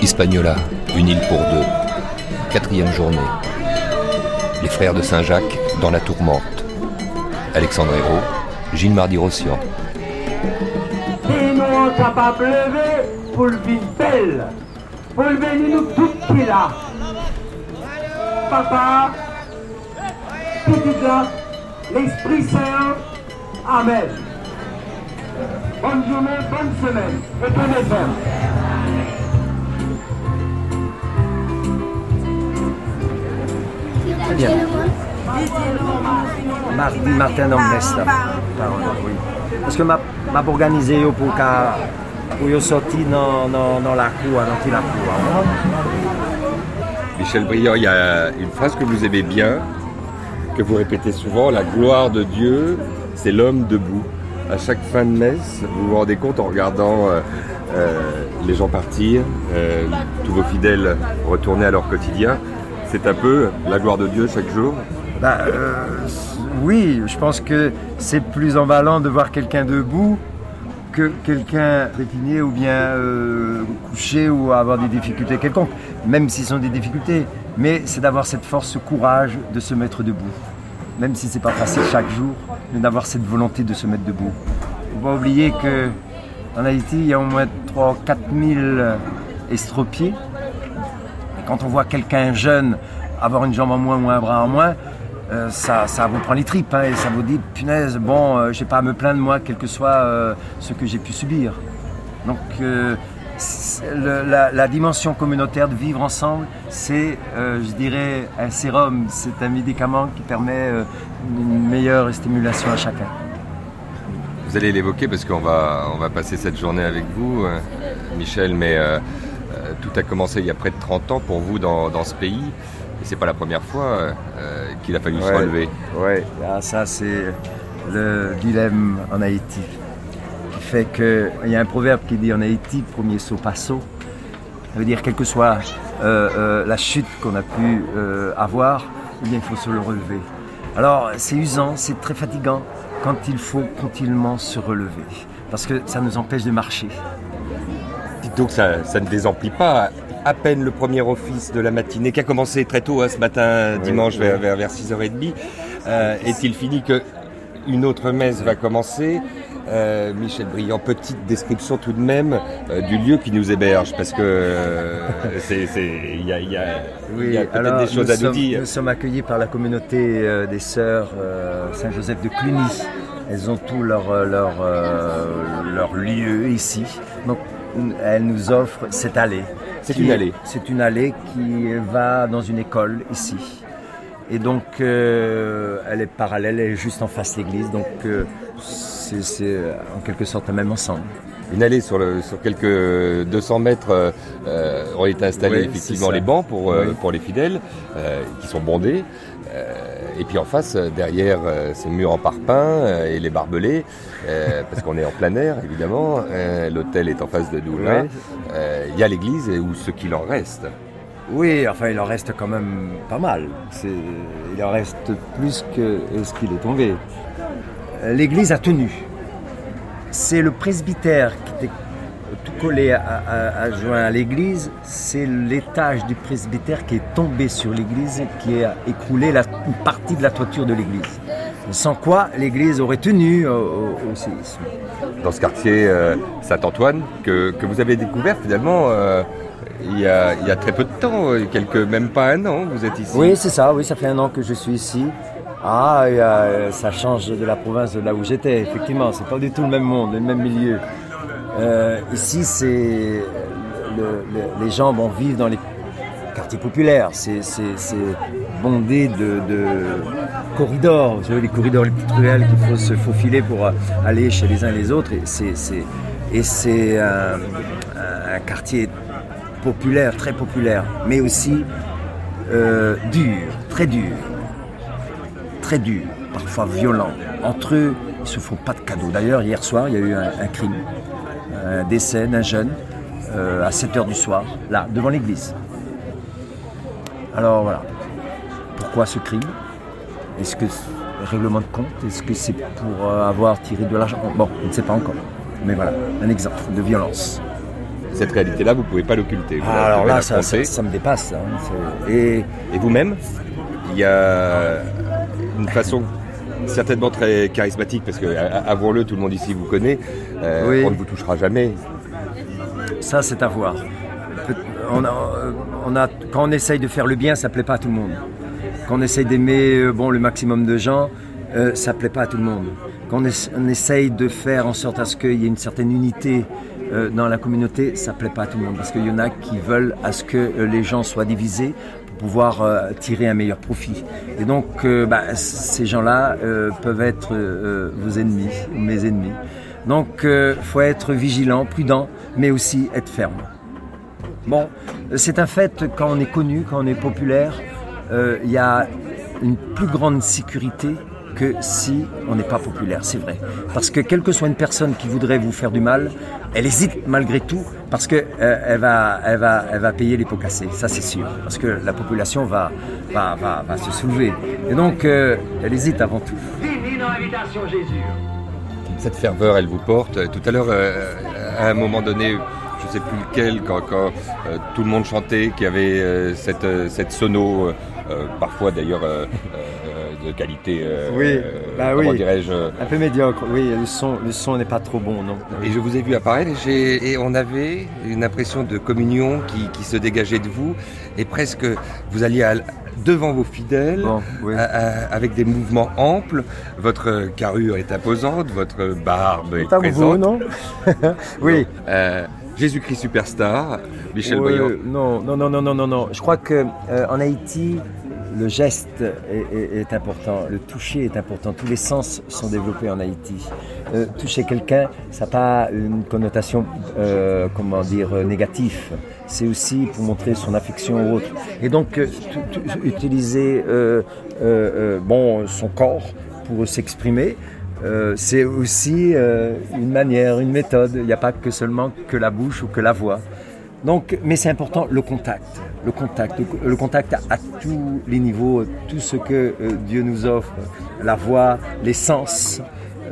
Hispaniola, une île pour deux. Quatrième journée. Les frères de Saint-Jacques dans la tourmente. Alexandre Hérault, Gilles Mardy-Rossian. nous capable de lever pour le vivre belle, pour le venir nous tout qui là. Papa, petit gars, l'Esprit Saint, Amen. Bonne journée, bonne semaine, et tenez ferme. Bien. Mardi, Martin Omnesta. Pardon, oui. Parce que m'a organisé pour ka pour yo sorti dans dans dans la cour, dans la cour. hein. Michel Briand, il y a une phrase que vous aimez bien, que vous répétez souvent, la gloire de Dieu, c'est l'homme debout. À chaque fin de messe, vous vous rendez compte en regardant euh, euh, les gens partir, euh, tous vos fidèles retourner à leur quotidien, c'est un peu la gloire de Dieu chaque jour. Bah, euh, oui, je pense que c'est plus emballant de voir quelqu'un debout que quelqu'un résigné ou bien euh, couché ou avoir des difficultés quelconques, même si ce sont des difficultés. Mais c'est d'avoir cette force, ce courage de se mettre debout. Même si c'est pas facile chaque jour, mais d'avoir cette volonté de se mettre debout. Il faut pas oublier que en Haïti, il y a au moins 3 4 000 estropiés. Et quand on voit quelqu'un jeune avoir une jambe en moins ou un bras en moins, euh, ça, ça vous prend les tripes hein, et ça vous dit punaise, bon, euh, j'ai pas à me plaindre moi, quel que soit euh, ce que j'ai pu subir. Donc euh, la, dimension communautaire de vivre ensemble, c'est, je dirais, un sérum, c'est un médicament qui permet une meilleure stimulation à chacun. Vous allez l'évoquer parce qu'on va, on va passer cette journée avec vous, Michel, mais tout a commencé il y a près de 30 ans pour vous dans ce pays. C'est pas la première fois euh, qu'il a fallu se relever. Ouais, ah, ça c'est le dilemme en Haïti. Qui fait que il y a un proverbe qui dit en Haïti, premier saut pas saut. Ça veut dire quelle que soit euh, euh, la chute qu'on a pu avoir, eh bien, il faut se le relever. Alors c'est usant, c'est très fatigant quand il faut continuellement se relever. Parce que ça nous empêche de marcher. Dites donc, ça, ça ne désemplit pas. À peine le premier office de la matinée, qui a commencé très tôt hein, ce matin, dimanche, oui. vers, vers, vers 6h30, euh, est-il fini que une autre messe va commencer? Euh, Michel Briand, petite description tout de même euh, du lieu qui nous héberge, parce que il y a, y a- peut-être des choses à nous dire. Nous sommes accueillis par la communauté des sœurs Saint-Joseph de Cluny. Elles ont tout leur, leur, leur lieu ici. Donc, elles nous offrent cette allée. C'est une allée. C'est une allée qui va dans une école ici. Et donc, euh, elle est parallèle, elle est juste en face de l'église. Donc, euh, c'est en quelque sorte un même ensemble. Une allée sur, le, sur quelques 200 mètres euh, euh, ont été installés Oui, effectivement les bancs pour, Oui. pour les fidèles, qui sont bondés. Euh, et puis en face, euh, derrière euh, ces murs en parpaing euh, et les barbelés, parce qu'on est en plein air évidemment, l'hôtel est en face de nous là. Il y a l'église et ou ce qu'il en reste. Oui, enfin, il en reste quand même pas mal. Il en reste plus que ce qu'il est tombé. L'église a tenu. C'est le presbytère qui était collé à, à- à- joint à l'église. C'est l'étage du presbytère qui est tombé sur l'église et qui a écroulé la, une partie de la toiture de l'église. Sans quoi l'église aurait tenu au, au- au séisme. Dans ce quartier euh, Saint-Antoine, que, que vous avez découvert finalement euh, il, y a, il y a très peu de temps, euh, quelques, même pas un an, vous êtes ici. Oui, c'est ça, oui, ça fait un an que je suis ici. Ah, et, euh, ça change de la province de là où j'étais, effectivement, c'est pas du tout le même monde, le même milieu. Euh, ici, c'est. le- le- les gens vont vivre dans les quartiers populaires, c'est bondé de, corridors, vous savez, les corridors les petites ruelles qu'il faut se faufiler pour euh, aller chez les uns et les autres. Et c'est- c'est un, quartier populaire, très populaire, mais aussi euh, dur, très dur, très dur, parfois violents. Entre eux, ils se font pas de cadeaux. D'ailleurs, hier soir, il y a eu un, crime, un décès d'un jeune euh, à 7 h du soir, là, devant l'église. Alors voilà. Pourquoi ce crime? Est-ce que règlement de compte? Est-ce que c'est pour euh, avoir tiré de l'argent? Bon, on ne sait pas encore. Mais voilà, un exemple de violence. Cette réalité-là, vous ne pouvez pas l'occulter. alors là, ça, me dépasse. Hein, et, vous-même, il y a une façon certainement très charismatique, parce que, avouons-le, tout le monde ici vous connaît, euh, on ne vous touchera jamais. Ça, c'est à voir. On on a, quand on essaye de faire le bien, ça ne plaît pas à tout le monde. Quand on essaye d'aimer euh, bon, le maximum de gens, euh, ça ne plaît pas à tout le monde. Quand on, essaye de faire en sorte à ce qu'il y ait une certaine unité euh, dans la communauté, ça ne plaît pas à tout le monde. Parce qu'il y en a qui veulent à ce que les gens soient divisés pouvoir tirer un meilleur profit. Et donc, bah, ces gens-là peuvent être vos ennemis, mes ennemis. Donc, il faut être vigilant, prudent, mais aussi être ferme. Bon, c'est un fait quand on est connu, quand on est populaire, euh, il y a une plus grande sécurité que si on n'est pas populaire, c'est vrai. Parce que quelle que soit une personne qui voudrait vous faire du mal, elle hésite malgré tout parce qu'elle euh, elle va, elle va, elle va payer les pots cassés, ça c'est sûr. Parce que la population va, va, va, va se soulever. Et donc, euh, elle hésite avant tout. Jésus. Cette ferveur, elle vous porte. Tout à l'heure, à un moment donné, je ne sais plus lequel, quand, tout le monde chantait, qu'il y avait cette, cette sono euh, parfois d'ailleurs euh, euh, de qualité. oui, bah oui. dirais-je Un peu médiocre. Oui, le son, le son n'est pas trop bon, non. Et je vous ai vu apparaître et, et on avait une impression de communion qui, qui, se dégageait de vous et presque vous alliez devant vos fidèles avec des mouvements amples. Votre carrure est imposante, votre barbe est, présente. Vous, non Oui. Jésus-Christ superstar, Michel Non, non, non, non, non, non, non. Je crois que en Haïti, le geste est, important, le toucher est important. Tous les sens sont développés en Haïti. Euh, toucher quelqu'un, ça n'a pas une connotation, euh, comment dire, négative. C'est aussi pour montrer son affection ou autre. Et donc, euh, utiliser bon, son corps pour s'exprimer, c'est aussi une manière, une méthode. Il n'y a pas que seulement que la bouche ou que la voix. Donc, mais c'est important le contact, le contact, le contact à tous les niveaux, tout ce que euh, Dieu nous offre, la voix, les sens,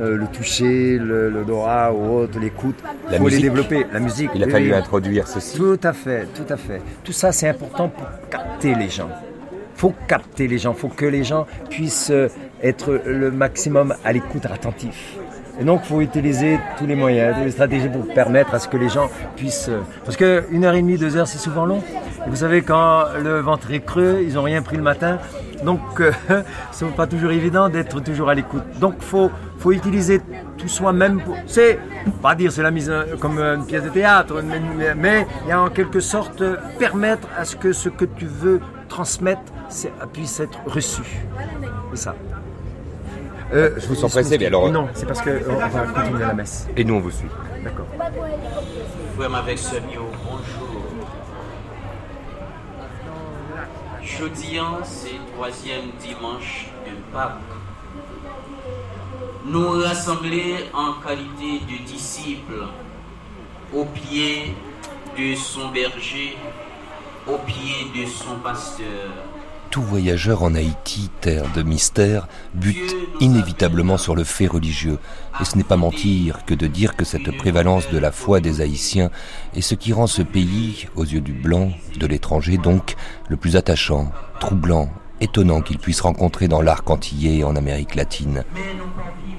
euh, le toucher, l'odorat ou autre, l'écoute. Il faut les développer, la musique. Il a fallu introduire ceci. Tout à fait, tout à fait. Tout ça, c'est important pour capter les gens. Faut capter les gens, faut que les gens puissent euh, être le maximum à l'écoute attentif. Et donc, il faut utiliser tous les moyens, toutes les stratégies pour permettre à ce que les gens puissent. Euh, parce qu'une heure et demie, deux heures, c'est souvent long. Vous savez, quand le ventre est creux, ils n'ont rien pris le matin. Donc, euh, ce n'est pas toujours évident d'être toujours à l'écoute. Donc, faut, faut utiliser tout soi-même. C'est, pas dire c'est la mise comme une pièce de théâtre, mais a en quelque sorte permettre à ce que ce que tu veux transmettre puisse être reçu. C'est ça. Euh, je vous sens pressé, mais alors. Non, c'est parce qu'on va continuer la messe. Et nous, on vous suit. D'accord. Avec Seigneur, bonjour. Jeudi, c'est troisième dimanche de Pâques. Nous rassembler en qualité de disciples au pied de son berger, au pied de son pasteur tout voyageur en Haïti, terre de mystère, bute inévitablement sur le fait religieux. Et ce n'est pas mentir que de dire que cette prévalence de la foi des Haïtiens est ce qui rend ce pays, aux yeux du blanc, de l'étranger donc, le plus attachant, troublant, étonnant qu'il puisse rencontrer dans l'arc antillais et en Amérique latine.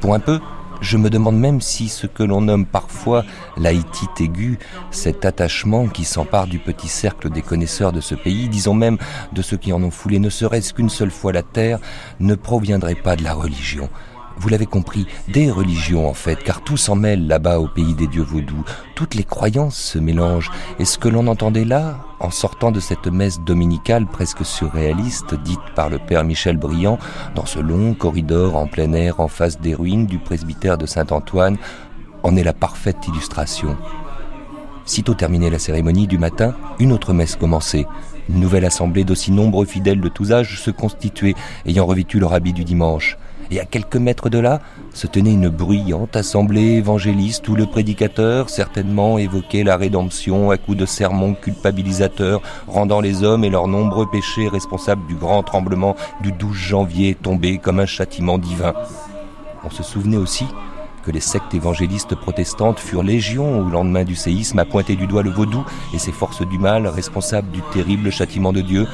Pour un peu, je me demande même si ce que l'on nomme parfois l'haïtite aiguë, cet attachement qui s'empare du petit cercle des connaisseurs de ce pays, disons même de ceux qui en ont foulé ne serait-ce qu'une seule fois la terre, ne proviendrait pas de la religion, vous l'avez compris, des religions en fait, car tout s'en mêle là-bas au pays des dieux vaudous. Toutes les croyances se mélangent, et ce que l'on entendait là, en sortant de cette messe dominicale presque surréaliste, dite par le père Michel Briand, dans ce long corridor en plein air en face des ruines du presbytère de Saint-Antoine, en est la parfaite illustration. Sitôt terminée la cérémonie du matin, une autre messe commençait. Une nouvelle assemblée d'aussi nombreux fidèles de tous âges se constituait, ayant revêtu leur habit du dimanche et à quelques mètres de là se tenait une bruyante assemblée évangéliste où le prédicateur certainement évoquait la rédemption à coups de sermons culpabilisateurs rendant les hommes et leurs nombreux péchés responsables du grand tremblement du 12 janvier tombé comme un châtiment divin. On se souvenait aussi que les sectes évangélistes protestantes furent légion au lendemain du séisme à pointer du doigt le vaudou et ses forces du mal responsables du terrible châtiment de Dieu,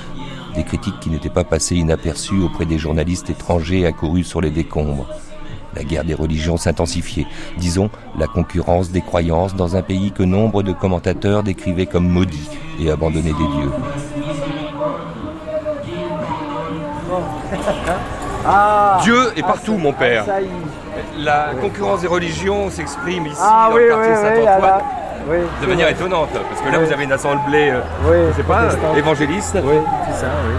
des critiques qui n'étaient pas passées inaperçues auprès des journalistes étrangers accourus sur les décombres. La guerre des religions s'intensifiait, disons la concurrence des croyances dans un pays que nombre de commentateurs décrivaient comme maudit et abandonné des dieux. Dieu est partout, mon père. Est. La concurrence des religions s'exprime ici Ah dans oui, le oui, quartier oui, Saint-Antoine oui, de manière vrai. étonnante, parce que là Oui. vous avez une assemblée, euh, Oui, je sais pas, protestante. évangéliste, Oui, c'est ça, oui.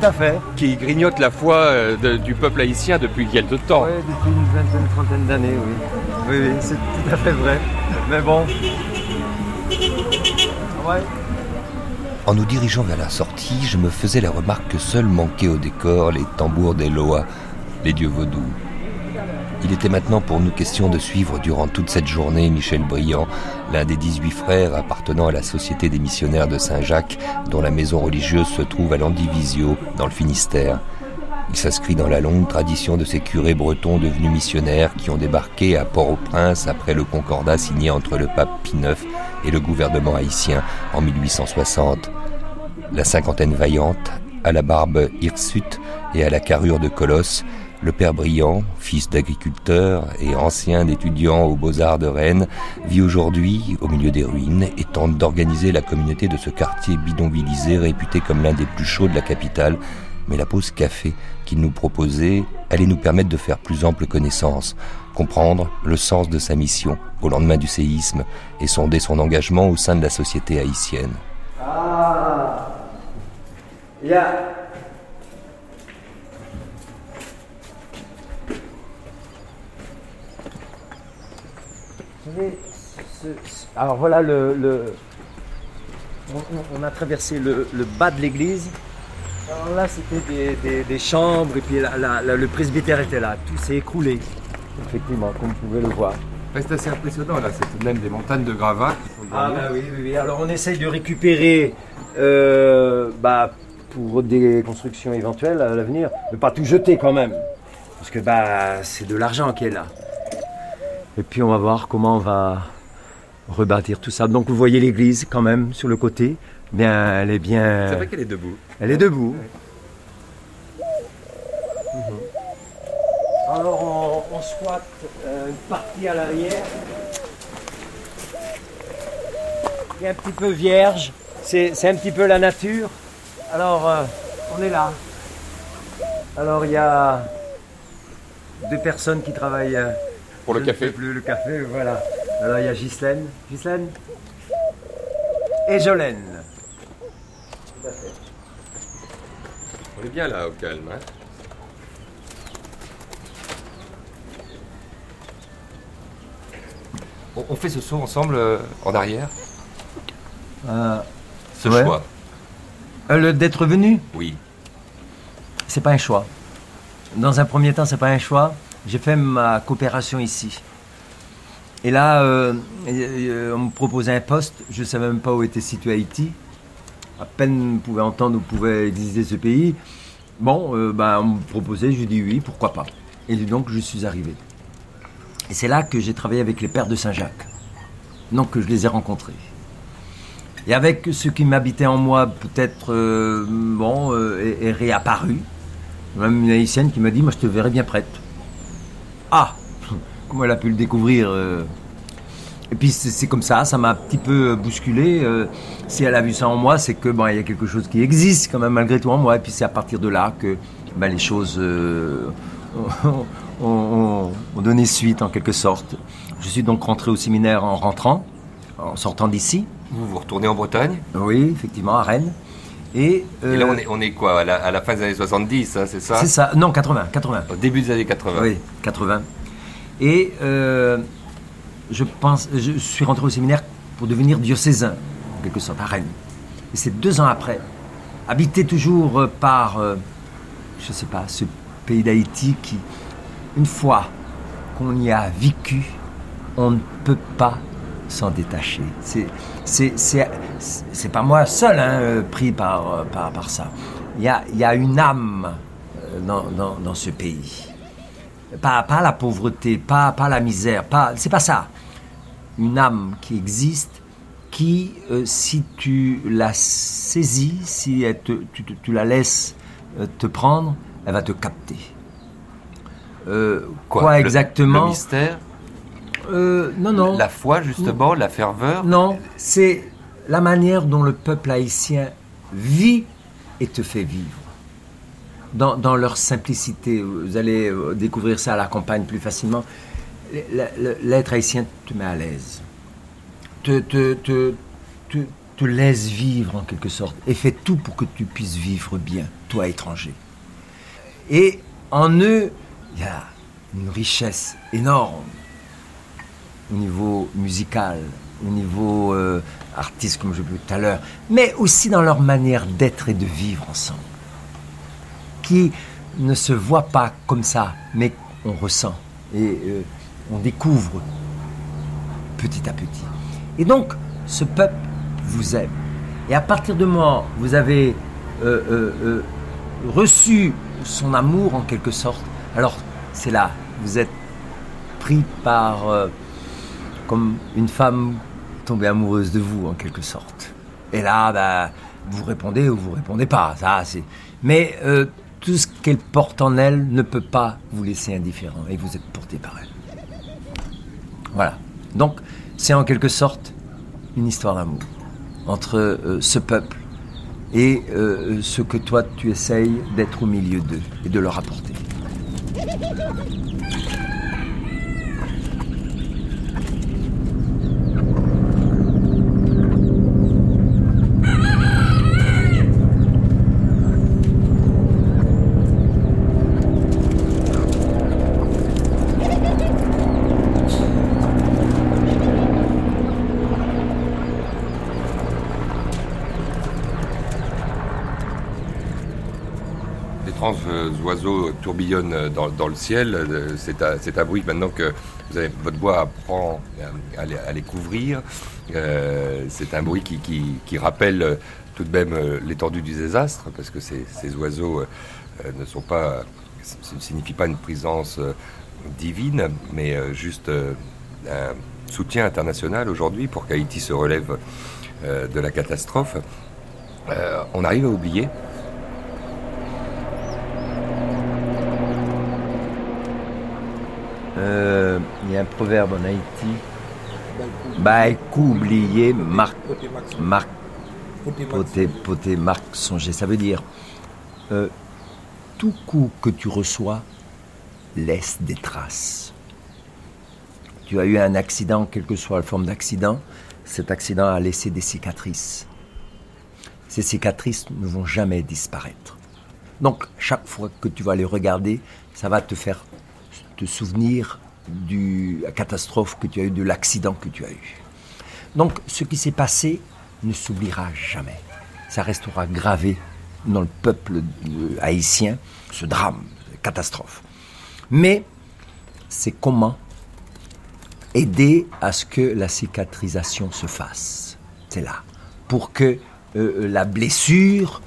Tout à fait. qui grignote la foi euh, de- du peuple haïtien depuis quelque temps. Oui, depuis une vingtaine, une trentaine d'années, oui. Oui, oui, c'est tout à fait vrai. Mais bon. Ouais. En nous dirigeant vers la sortie, je me faisais la remarque que seuls manquaient au décor les tambours des Loa, les dieux vaudous. Il était maintenant pour nous question de suivre durant toute cette journée Michel Briand, l'un des 18 frères appartenant à la Société des missionnaires de Saint-Jacques, dont la maison religieuse se trouve à Landivisio, dans le Finistère. Il s'inscrit dans la longue tradition de ces curés bretons devenus missionnaires qui ont débarqué à Port-au-Prince après le concordat signé entre le pape Pie IX et le gouvernement haïtien en 1860. La cinquantaine vaillante, à la barbe hirsute et à la carrure de colosse, le père Briand, fils d'agriculteur et ancien étudiant aux Beaux-Arts de Rennes, vit aujourd'hui au milieu des ruines et tente d'organiser la communauté de ce quartier bidonvillisé réputé comme l'un des plus chauds de la capitale. Mais la pause café qu'il nous proposait allait nous permettre de faire plus ample connaissance, comprendre le sens de sa mission au lendemain du séisme et sonder son engagement au sein de la société haïtienne. Ah ce- ce- Alors voilà le. le- On, a traversé le, le bas de l'église. Alors là, c'était des, des- des chambres et puis le presbytère était là. Tout s'est écroulé. Effectivement, comme vous pouvez le voir. C'est assez impressionnant là, c'est tout de même des montagnes de gravats qui sont Ah bah oui, oui, oui. Alors on essaye de récupérer euh, bah, pour des constructions éventuelles à l'avenir, ne pas tout jeter quand même. Parce que bah, c'est de l'argent qui est là. Et puis on va voir comment on va rebâtir tout ça. Donc vous voyez l'église quand même sur le côté. Bien, elle est bien. C'est vrai qu'elle est debout. Elle est debout. Alors on, on squatte euh, une partie à l'arrière. qui est un petit peu vierge. C'est c'est un petit peu la nature. Alors euh, on est là. Alors il y a deux personnes qui travaillent. euh, Pour le je ne café. plus le café, voilà. Alors il y a Ghislaine. Ghislaine Et Jolène. On est bien là au calme. hein. On, on fait ce saut ensemble euh, en arrière Euh, Ce Ouais. choix, euh, le d'être venu oui. C'est pas un choix. Dans un premier temps, c'est pas un choix. J'ai fait ma coopération ici. Et là, euh, euh, on me proposait un poste. Je ne savais même pas où était situé Haïti. À peine pouvait entendre où pouvait exister ce pays. Bon, euh, ben, on me proposait, je dis oui, pourquoi pas. Et donc, je suis arrivé. Et c'est là que j'ai travaillé avec les pères de Saint-Jacques. Donc, je les ai rencontrés. Et avec ce qui m'habitait en moi, peut-être, euh, bon, est, est réapparu. Même une haïtienne qui m'a dit, moi je te verrais bien prête. Comment elle a pu le découvrir euh? Et puis c'est comme ça, ça m'a un petit peu bousculé. euh, si elle a vu ça en moi, c'est que bon, il y a quelque chose qui existe quand même malgré tout en moi. Et puis c'est à partir de là que ben, les choses euh, ont, ont- ont donné suite en quelque sorte. Je suis donc rentré au séminaire en rentrant, en sortant d'ici. Vous vous retournez en Bretagne? Oui, effectivement, à Rennes. Et, Et là, euh, on est, on est quoi? À la, à la fin des années 70, hein, c'est ça? C'est ça. Non, 80, 80. Au début des années 80. Oui, 80. Et euh, je pense, je suis rentré au séminaire pour devenir diocésain, en quelque sorte, à Rennes. Et c'est deux ans après, habité toujours euh, par, euh, je sais pas, ce pays d'Haïti qui, une fois qu'on y a vécu, on ne peut pas s'en détacher. C'est, pas moi seul hein, pris par, par, par ça. Il y a, y a une âme euh, dans, dans, dans ce pays. Pas, pas la pauvreté, pas, pas la misère, pas, c'est pas ça. Une âme qui existe, qui, euh, si tu la saisis, si elle te- tu, la laisses euh, te prendre, elle va te capter. Euh, quoi, exactement Le mystère Euh, Non, non. La foi, justement, la ferveur Non, c'est la manière dont le peuple haïtien vit et te fait vivre. Dans, leur simplicité, vous allez euh, découvrir ça à la campagne plus facilement. Le- le- L'être haïtien te met à l'aise, te, te, te, te, te laisse vivre en quelque sorte et fait tout pour que tu puisses vivre bien, toi étranger. Et en eux, il y a une richesse énorme au niveau musical, au niveau euh, artiste, comme je l'ai dit tout à l'heure, mais aussi dans leur manière d'être et de vivre ensemble, ne se voit pas comme ça, mais on ressent et euh, on découvre petit à petit. Et donc, ce peuple vous aime. Et à partir de où vous avez euh, euh, reçu son amour en quelque sorte, alors c'est là, vous êtes pris par... comme une femme tombée amoureuse de vous en quelque sorte. Et là, bah, vous répondez ou vous répondez pas. Ça, c'est. Mais tout ce qu'elle porte en elle ne peut pas vous laisser indifférent et vous êtes porté par elle. Voilà. Donc, c'est en quelque sorte une histoire d'amour entre euh, ce peuple et euh, ce que toi tu essayes d'être au milieu d'eux et de leur apporter. D'étranges euh, oiseaux tourbillonnent dans, le ciel. Euh, C'est un, bruit maintenant que votre voix apprend à, les, couvrir. Euh, c'est un bruit qui, rappelle euh, tout de même l'étendue du désastre, parce que ces, oiseaux ne sont pas, ça ne signifie pas une présence divine, mais juste un soutien international aujourd'hui pour qu'Haïti se relève de la catastrophe. On arrive à oublier Euh, Il y a un proverbe en Haïti. Baïkou oublié, marque, marque, poté, poté, marque, songer. Ça veut dire, euh, tout coup que tu reçois laisse des traces. Tu as eu un accident, quelle que soit la forme d'accident, cet accident a laissé des cicatrices. Ces cicatrices ne vont jamais disparaître. Donc, chaque fois que tu vas les regarder, ça va te faire te souvenir de la catastrophe que tu as eue, de l'accident que tu as eu. Donc, ce qui s'est passé ne s'oubliera jamais. Ça restera gravé dans le peuple euh, haïtien, ce drame, cette catastrophe. Mais c'est comment aider à ce que la cicatrisation se fasse. C'est là. Pour que euh, la blessure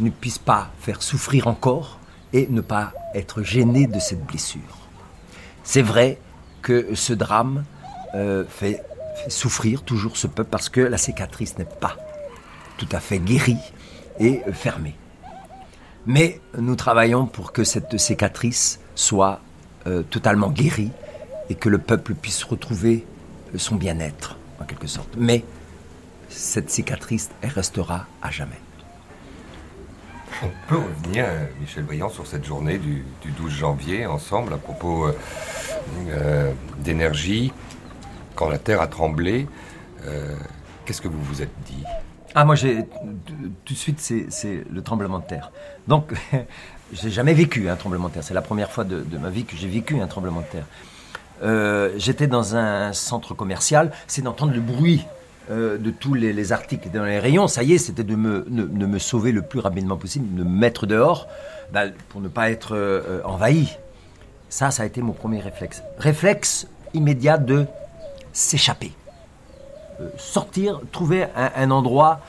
ne puisse pas faire souffrir encore et ne pas être gêné de cette blessure. C'est vrai que ce drame euh, fait, souffrir toujours ce peuple parce que la cicatrice n'est pas tout à fait guérie et fermée. Mais nous travaillons pour que cette cicatrice soit euh, totalement guérie et que le peuple puisse retrouver euh, son bien-être, en quelque sorte. Mais cette cicatrice, elle restera à jamais. On peut revenir, Michel Briand, sur cette journée du, du 12 janvier, ensemble, à propos euh, d'énergie. Quand la Terre a tremblé, euh, qu'est-ce que vous vous êtes dit? Ah, moi, j'ai tout de suite, c'est le tremblement de terre. Donc, j'ai jamais vécu un tremblement de terre. C'est la première fois de, ma vie que j'ai vécu un tremblement de terre. Euh, J'étais dans un centre commercial, c'est d'entendre le bruit de tous les, les articles dans les rayons, ça y est, c'était de me, me sauver le plus rapidement possible, de me mettre dehors bah, pour ne pas être envahi. Ça, ça a été mon premier réflexe. Réflexe immédiat de s'échapper. Euh, sortir, trouver un, endroit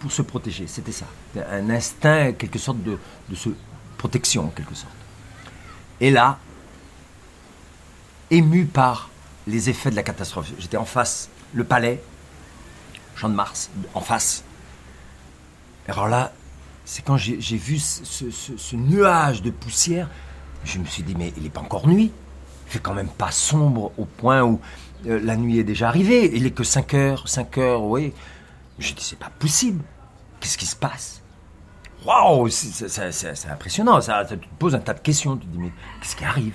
pour se protéger. C'était ça. Un instinct, quelque sorte de, de se protection, en quelque sorte. Et là, ému par les effets de la catastrophe, j'étais en face, le palais, Champ de Mars, en face. Alors là, c'est quand j'ai vu ce nuage de poussière, je me suis dit, mais il n'est pas encore nuit. Il fait quand même pas sombre au point où euh, la nuit est déjà arrivée. Il est que 5 heures, 5 heures, oui. Je dis, c'est pas possible. Qu'est-ce qui se passe? Waouh, c'est- impressionnant. Ça, ça te pose un tas de questions. Tu te dis, mais qu'est-ce qui arrive?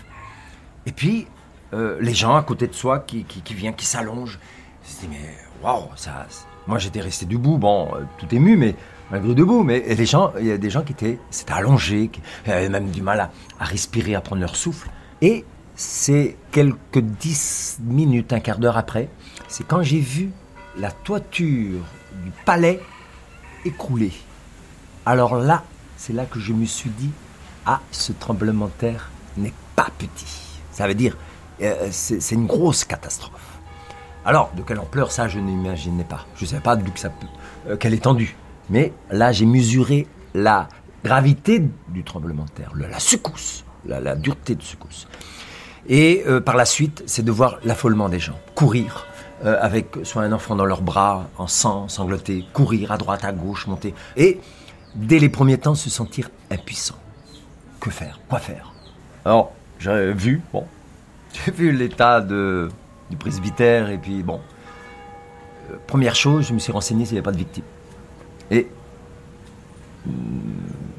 Et puis, euh, les gens à côté de soi qui, qui, viennent, qui s'allongent. Je me dis, mais waouh, ça. Moi, j'étais resté debout, bon, euh, tout ému, mais malgré debout. Mais les gens, il y a des gens qui étaient, allongés, qui avaient même du mal à, respirer, à prendre leur souffle. Et c'est quelques dix minutes, un quart d'heure après, c'est quand j'ai vu la toiture du palais écrouler. Alors là, c'est là que je me suis dit, ah, ce tremblement de terre n'est pas petit. Ça veut dire, euh, c'est c'est une grosse catastrophe. Alors, de quelle ampleur ça, je n'imaginais pas. Je ne savais pas d'où que ça peut, euh, quelle étendue. Mais là, j'ai mesuré la gravité du tremblement de terre, la secousse, la, dureté de secousse. Et euh, par la suite, c'est de voir l'affolement des gens, courir euh, avec soit un enfant dans leurs bras, en sang, sangloté, courir à droite, à gauche, monter. Et dès les premiers temps, se sentir impuissant. Que faire? Quoi faire? Alors, j'ai vu, bon, j'ai vu l'état du presbytère, et puis bon. euh, première chose, je me suis renseigné s'il n'y avait pas de victimes. Et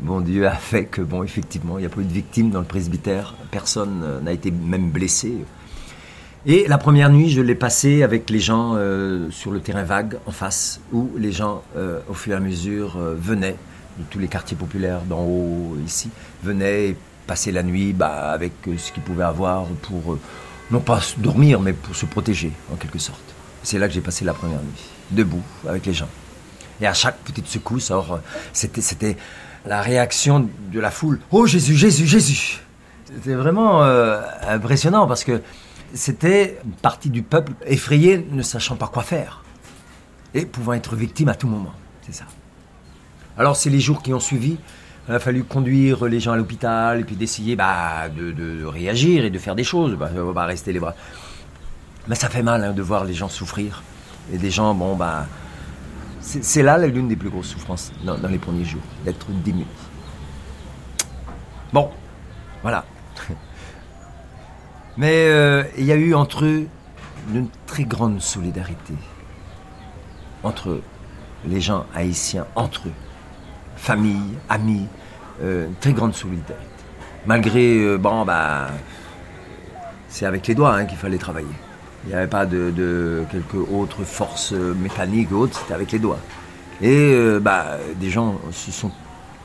bon Dieu a fait que, bon, effectivement, il n'y a pas eu de victimes dans le presbytère. Personne euh, n'a été même blessé. Et la première nuit, je l'ai passée avec les gens euh, sur le terrain vague en face, où les gens, euh, au fur et à mesure, venaient de tous les quartiers populaires d'en haut ici, venaient passaient la nuit bah, avec ce qu'ils pouvaient avoir pour, non pas dormir, mais pour se protéger, en quelque sorte. C'est là que j'ai passé la première nuit, debout, avec les gens. Et à chaque petite secousse, euh, c'était, la réaction de la foule. Oh Jésus, Jésus, Jésus C'était vraiment euh, impressionnant parce que c'était une partie du peuple effrayé, ne sachant pas quoi faire. Et pouvant être victime à tout moment. C'est ça. Alors, c'est les jours qui ont suivi. Il a fallu conduire les gens à l'hôpital et puis d'essayer bah, de, réagir et de faire des choses. Bah, on rester les bras. Mais ça fait mal hein, de voir les gens souffrir. Et des gens, bon, bah. C'est là l'une des plus grosses souffrances dans, dans les premiers jours, d'être démuni. Bon, voilà. Mais euh, il y a eu entre eux une très grande solidarité. Entre les gens haïtiens, entre eux. Famille, amis, euh, une très grande solidarité. Malgré, euh, bon, bah. C'est avec les doigts hein, qu'il fallait travailler. Il n'y avait pas de, de quelque autre force euh, mécanique ou autre, c'était avec les doigts. Et euh, bah, des gens se sont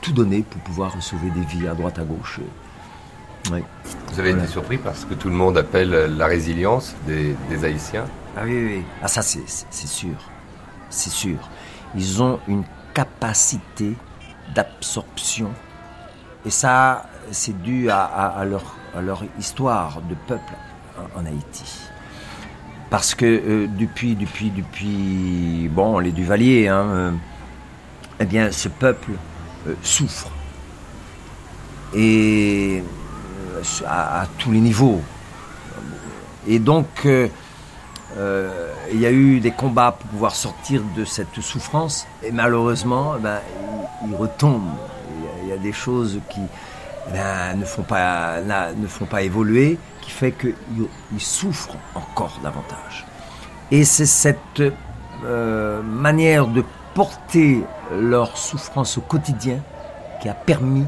tout donné pour pouvoir sauver des vies à droite, à gauche. Ouais. Vous avez Voilà. été surpris parce que tout le monde appelle la résilience des, des Haïtiens. Ah oui, oui, oui. Ah ça, c'est sûr. C'est sûr. Ils ont une capacité d'absorption. Et ça, c'est dû à, à- à leur, à leur histoire de peuple en, en Haïti. Parce que euh, depuis, depuis, depuis, bon, les Duvaliers, hein, euh, eh bien, ce peuple euh, souffre. Et à, tous les niveaux. Et donc, il y a eu des combats pour pouvoir sortir de cette souffrance. Et malheureusement, eh ben. Il a, il y a des choses qui eh ben, ne, font pas, ne font pas évoluer, fait qu'ils ils souffrent encore davantage. Et c'est cette euh, manière de porter leur souffrance au quotidien qui a permis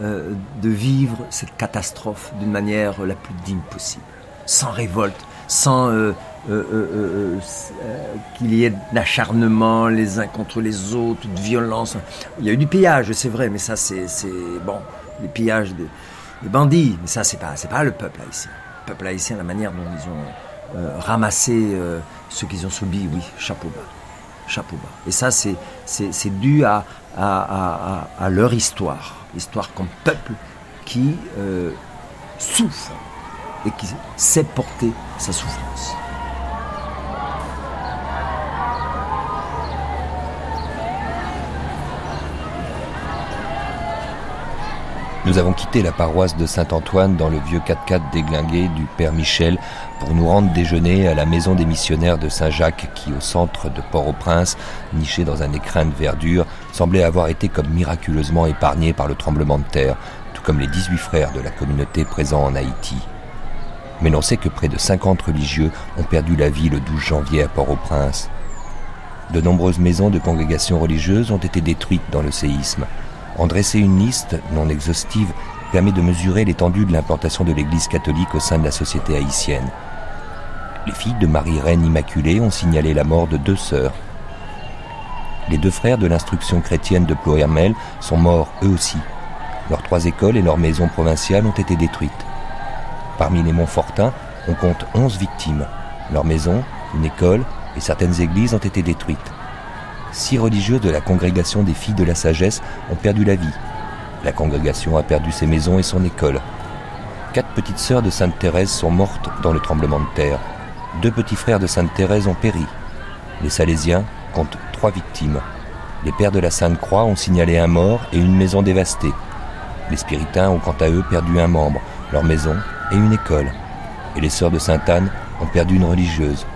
euh, de vivre cette catastrophe d'une manière la plus digne possible, sans révolte, sans euh, qu'il y ait d'acharnement les uns contre les autres, de violence. Il y a eu du pillage, c'est vrai, mais ça c'est bon, les pillages des, des bandits, mais ça c'est pas c'est pas le peuple haïtien. Le peuple haïtien, la manière dont ils ont euh, ramassé euh, ce qu'ils ont subi, oui, chapeau bas. chapeau bas. Et ça, c'est, c'est, dû à, à, à, leur histoire, histoire comme peuple qui euh, souffre et qui sait porter sa souffrance. Nous avons quitté la paroisse de Saint-Antoine dans le vieux 4x4 déglingué du Père Michel pour nous rendre déjeuner à la maison des missionnaires de Saint-Jacques qui, au centre de Port-au-Prince, niché dans un écrin de verdure, semblait avoir été comme miraculeusement épargné par le tremblement de terre, tout comme les 18 frères de la communauté présents en Haïti. Mais l'on sait que près de 50 religieux ont perdu la vie le 12 janvier à Port-au-Prince. De nombreuses maisons de congrégations religieuses ont été détruites dans le séisme. En dresser une liste non exhaustive permet de mesurer l'étendue de l'implantation de l'Église catholique au sein de la société haïtienne. Les filles de Marie-Reine Immaculée ont signalé la mort de deux sœurs. Les deux frères de l'instruction chrétienne de Ploermel sont morts eux aussi. Leurs trois écoles et leurs maisons provinciales ont été détruites. Parmi les Montfortins, on compte onze victimes. Leurs maisons, une école et certaines églises ont été détruites six religieux de la congrégation des filles de la sagesse ont perdu la vie. La congrégation a perdu ses maisons et son école. Quatre petites sœurs de Sainte Thérèse sont mortes dans le tremblement de terre. Deux petits frères de Sainte Thérèse ont péri. Les Salésiens comptent trois victimes. Les pères de la Sainte Croix ont signalé un mort et une maison dévastée. Les Spiritains ont quant à eux perdu un membre, leur maison et une école. Et les sœurs de Sainte Anne ont perdu une religieuse.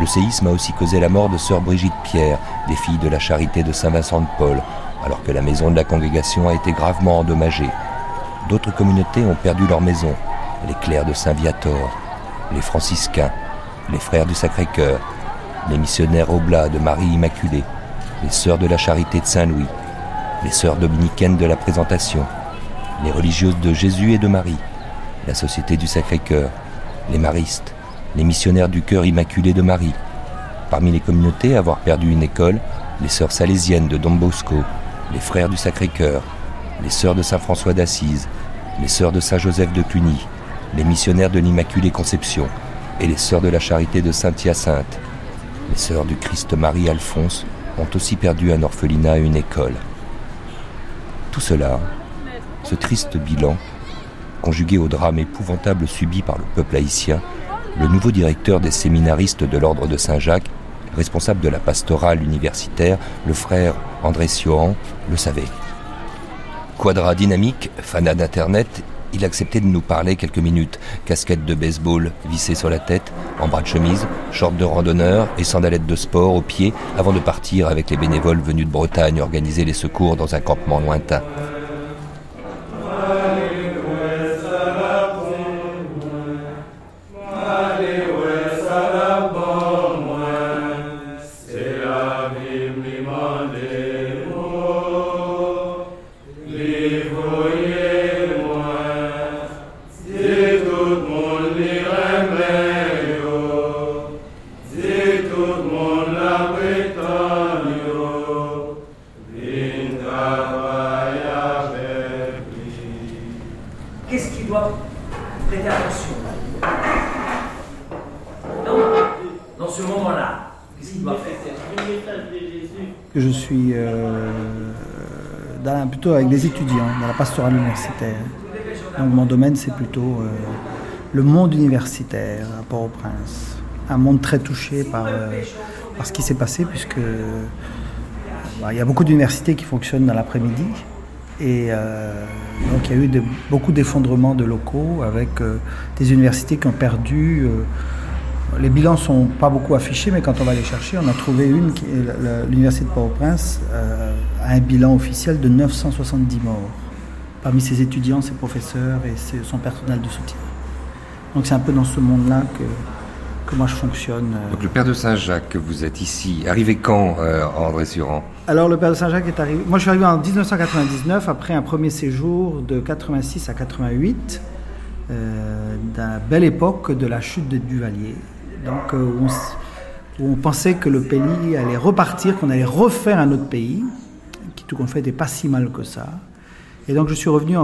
Le séisme a aussi causé la mort de sœur Brigitte Pierre, des filles de la charité de Saint-Vincent de Paul, alors que la maison de la congrégation a été gravement endommagée. D'autres communautés ont perdu leur maison, les clercs de Saint-Viator, les franciscains, les frères du Sacré-Cœur, les missionnaires Oblats de Marie Immaculée, les sœurs de la charité de Saint-Louis, les sœurs dominicaines de la Présentation, les religieuses de Jésus et de Marie, la Société du Sacré-Cœur, les maristes, les missionnaires du cœur immaculé de Marie. Parmi les communautés à avoir perdu une école, les sœurs salésiennes de Don Bosco, les frères du Sacré-Cœur, les sœurs de Saint-François d'Assise, les sœurs de Saint-Joseph de Cluny, les missionnaires de l'Immaculée Conception et les sœurs de la Charité de Saint-Hyacinthe. Les sœurs du Christ Marie-Alphonse ont aussi perdu un orphelinat et une école. Tout cela, ce triste bilan, conjugué au drame épouvantable subi par le peuple haïtien, le nouveau directeur des séminaristes de l'ordre de Saint-Jacques, responsable de la pastorale universitaire, le frère André Siohan, le savait. Quadra dynamique, fanat d'Internet, il acceptait de nous parler quelques minutes, casquette de baseball vissée sur la tête, en bras de chemise, short de randonneur et sandalettes de sport aux pieds avant de partir avec les bénévoles venus de Bretagne organiser les secours dans un campement lointain. Pastorale universitaire. Donc mon domaine, c'est plutôt euh, le monde universitaire à Port-au-Prince. Un monde très touché par, euh, ce qui s'est passé, puisque bah, il y a beaucoup d'universités qui fonctionnent dans l'après-midi. Et euh, donc il y a eu beaucoup d'effondrements de locaux avec des universités qui ont perdu les bilans sont pas beaucoup affichés, mais quand on va les chercher, on a trouvé une, l'Université de Port-au-Prince euh, a un bilan officiel de 970 morts, parmi ses étudiants, ses professeurs et son personnel de soutien. Donc c'est un peu dans ce monde-là que, que moi je fonctionne. Euh. Donc le Père de Saint-Jacques, vous êtes ici. Arrivé quand, euh, André Suran? Alors le Père de Saint-Jacques est arrivé. Moi je suis arrivé en 1999, après un premier séjour de 86 à 88, d'un belle époque de la chute de Duvalier donc euh, où on, pensait que le pays allait repartir, qu'on allait refaire un autre pays, qui tout compte fait n'était pas si mal que ça. Et donc je suis revenu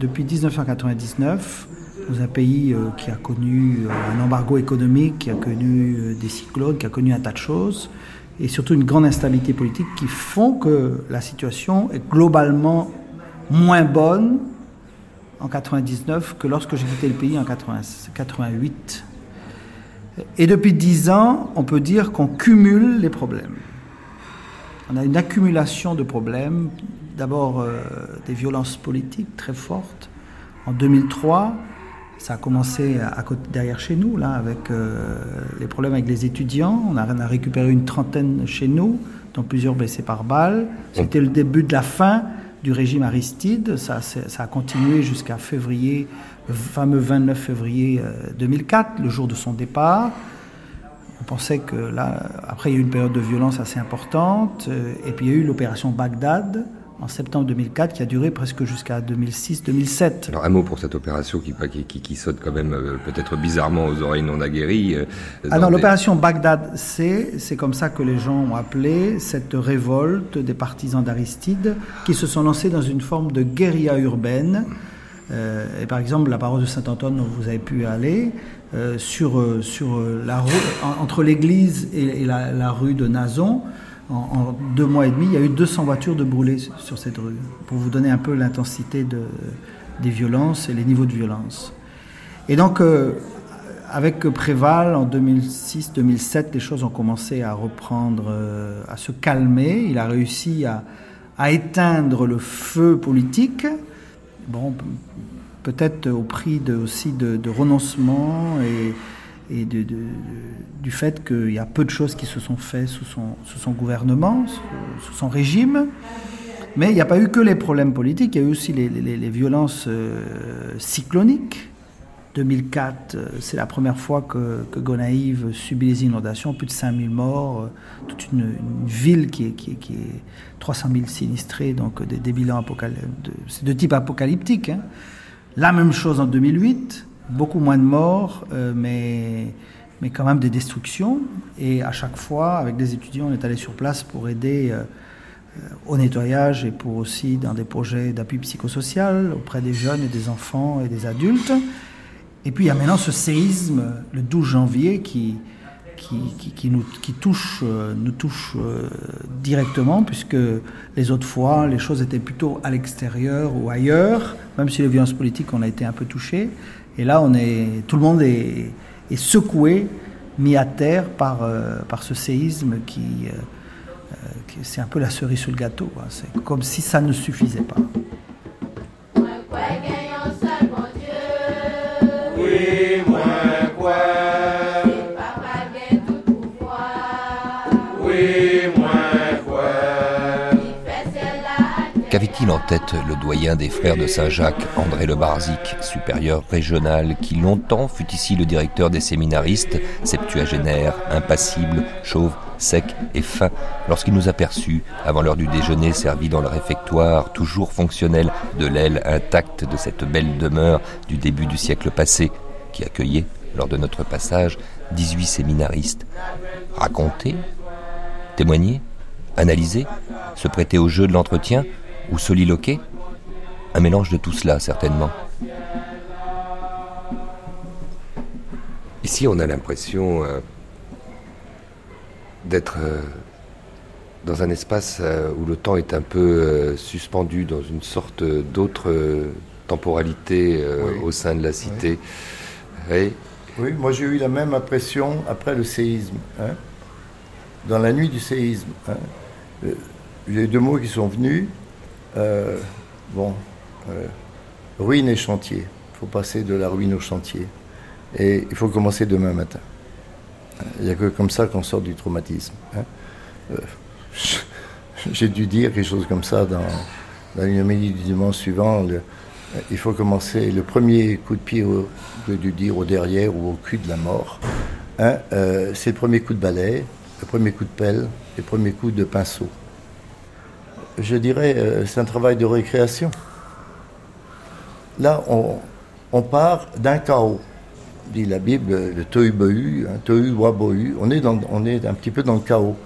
depuis 1999 dans un pays euh, qui a connu euh, un embargo économique, qui a connu des cyclones, qui a connu un tas de choses, et surtout une grande instabilité politique qui font que la situation est globalement moins bonne en 99 que lorsque j'ai quitté le pays en 88. Et depuis dix ans, on peut dire qu'on cumule les problèmes. On a une accumulation de problèmes. D'abord euh, des violences politiques très fortes. En 2003, ça a commencé à, côté, derrière chez nous, là, avec euh, les problèmes avec les étudiants. On a, récupéré une trentaine chez nous, dont plusieurs blessés par balle. C'était le début de la fin du régime Aristide. Ça, ça a continué jusqu'à février, le fameux 29 février 2004, euh, le jour de son départ. On pensait que là, après, il y a eu une période de violence assez importante. Et puis, il y a eu l'opération Bagdad en septembre 2004 qui a duré presque jusqu'à 2006-2007. Alors un mot pour cette opération qui, qui, qui sonne quand même euh, peut-être bizarrement aux oreilles non aguerries. Euh, ah non, l'opération Bagdad, c'est, c'est comme ça que les gens ont appelé cette révolte des partisans d'Aristide qui se sont lancés dans une forme de guérilla urbaine. Euh, et par exemple, la paroisse de Saint-Antoine où vous avez pu aller, sur, sur la rue, entre l'église et, la, la, rue de Nazon, en, deux mois et demi, il y a eu 200 voitures de brûlées sur cette rue, pour vous donner un peu l'intensité de, des violences et les niveaux de violence. Et donc, euh, avec Préval, en 2006-2007, les choses ont commencé à reprendre, euh, à se calmer. Il a réussi à, éteindre le feu politique. Bon, peut-être au prix aussi de, de renoncement et, et du fait qu'il y a peu de choses qui se sont faites sous son, gouvernement, sous, son régime. Mais il n'y a pas eu que les problèmes politiques, il y a eu aussi les, violences euh, cycloniques. 2004, euh, c'est la première fois que, Gonaïve subit les inondations, plus de 5000 morts, euh, toute une, ville qui est, qui, qui est, 300 000 sinistrés, donc des, des bilans de, de type apocalyptique. Hein. La même chose en 2008, beaucoup moins de morts, euh, mais, mais quand même des destructions. Et à chaque fois, avec des étudiants, on est allé sur place pour aider euh, euh, au nettoyage et pour aussi dans des projets d'appui psychosocial auprès des jeunes et des enfants et des adultes. Et puis il y a maintenant ce séisme le 12 janvier qui, qui, qui, nous, qui touche, nous touche directement, puisque les autres fois, les choses étaient plutôt à l'extérieur ou ailleurs, même si les violences politiques, on a été un peu touchés. Et là, on est, tout le monde est, secoué, mis à terre par, euh, par ce séisme qui, euh, euh, qui c'est un peu la cerise sur le gâteau. C'est comme si ça ne suffisait pas. Qu'avait-il en tête le doyen des frères de Saint-Jacques, André Le Barzic, supérieur régional, qui longtemps fut ici le directeur des séminaristes, septuagénaire, impassible, chauve, sec et fin, lorsqu'il nous aperçut, avant l'heure du déjeuner servi dans le réfectoire, toujours fonctionnel, de l'aile intacte de cette belle demeure du début du siècle passé, qui accueillait, lors de notre passage, 18 séminaristes. Raconter Témoigner Analyser Se prêter au jeu de l'entretien ou soliloquer Un mélange de tout cela, certainement. Ici, on a l'impression euh, d'être euh, dans un espace euh, où le temps est un peu suspendu dans une sorte d'autre temporalité au sein de la cité. Oui, oui moi j'ai eu la même impression après le séisme. Hein. Dans la nuit du séisme, hein. il y a eu deux mots qui sont venus. Euh, bon, euh, ruine et chantier. Il faut passer de la ruine au chantier. Et il faut commencer demain matin. Il n'y a que comme ça qu'on sort du traumatisme. Hein. Euh, j'ai dû dire quelque chose comme ça dans, une du dimanche suivant. il faut commencer le premier coup de pied, au, dû dire au derrière ou au cul de la mort. Hein, c'est le premier coup de balai, le premier coup de pelle, le premier coup de pinceau je dirais, euh, c'est un travail de récréation. Là, on, part d'un chaos, dit la Bible, le tohu-bohu, un tohu-wabohu. On, est on est un petit peu dans le chaos.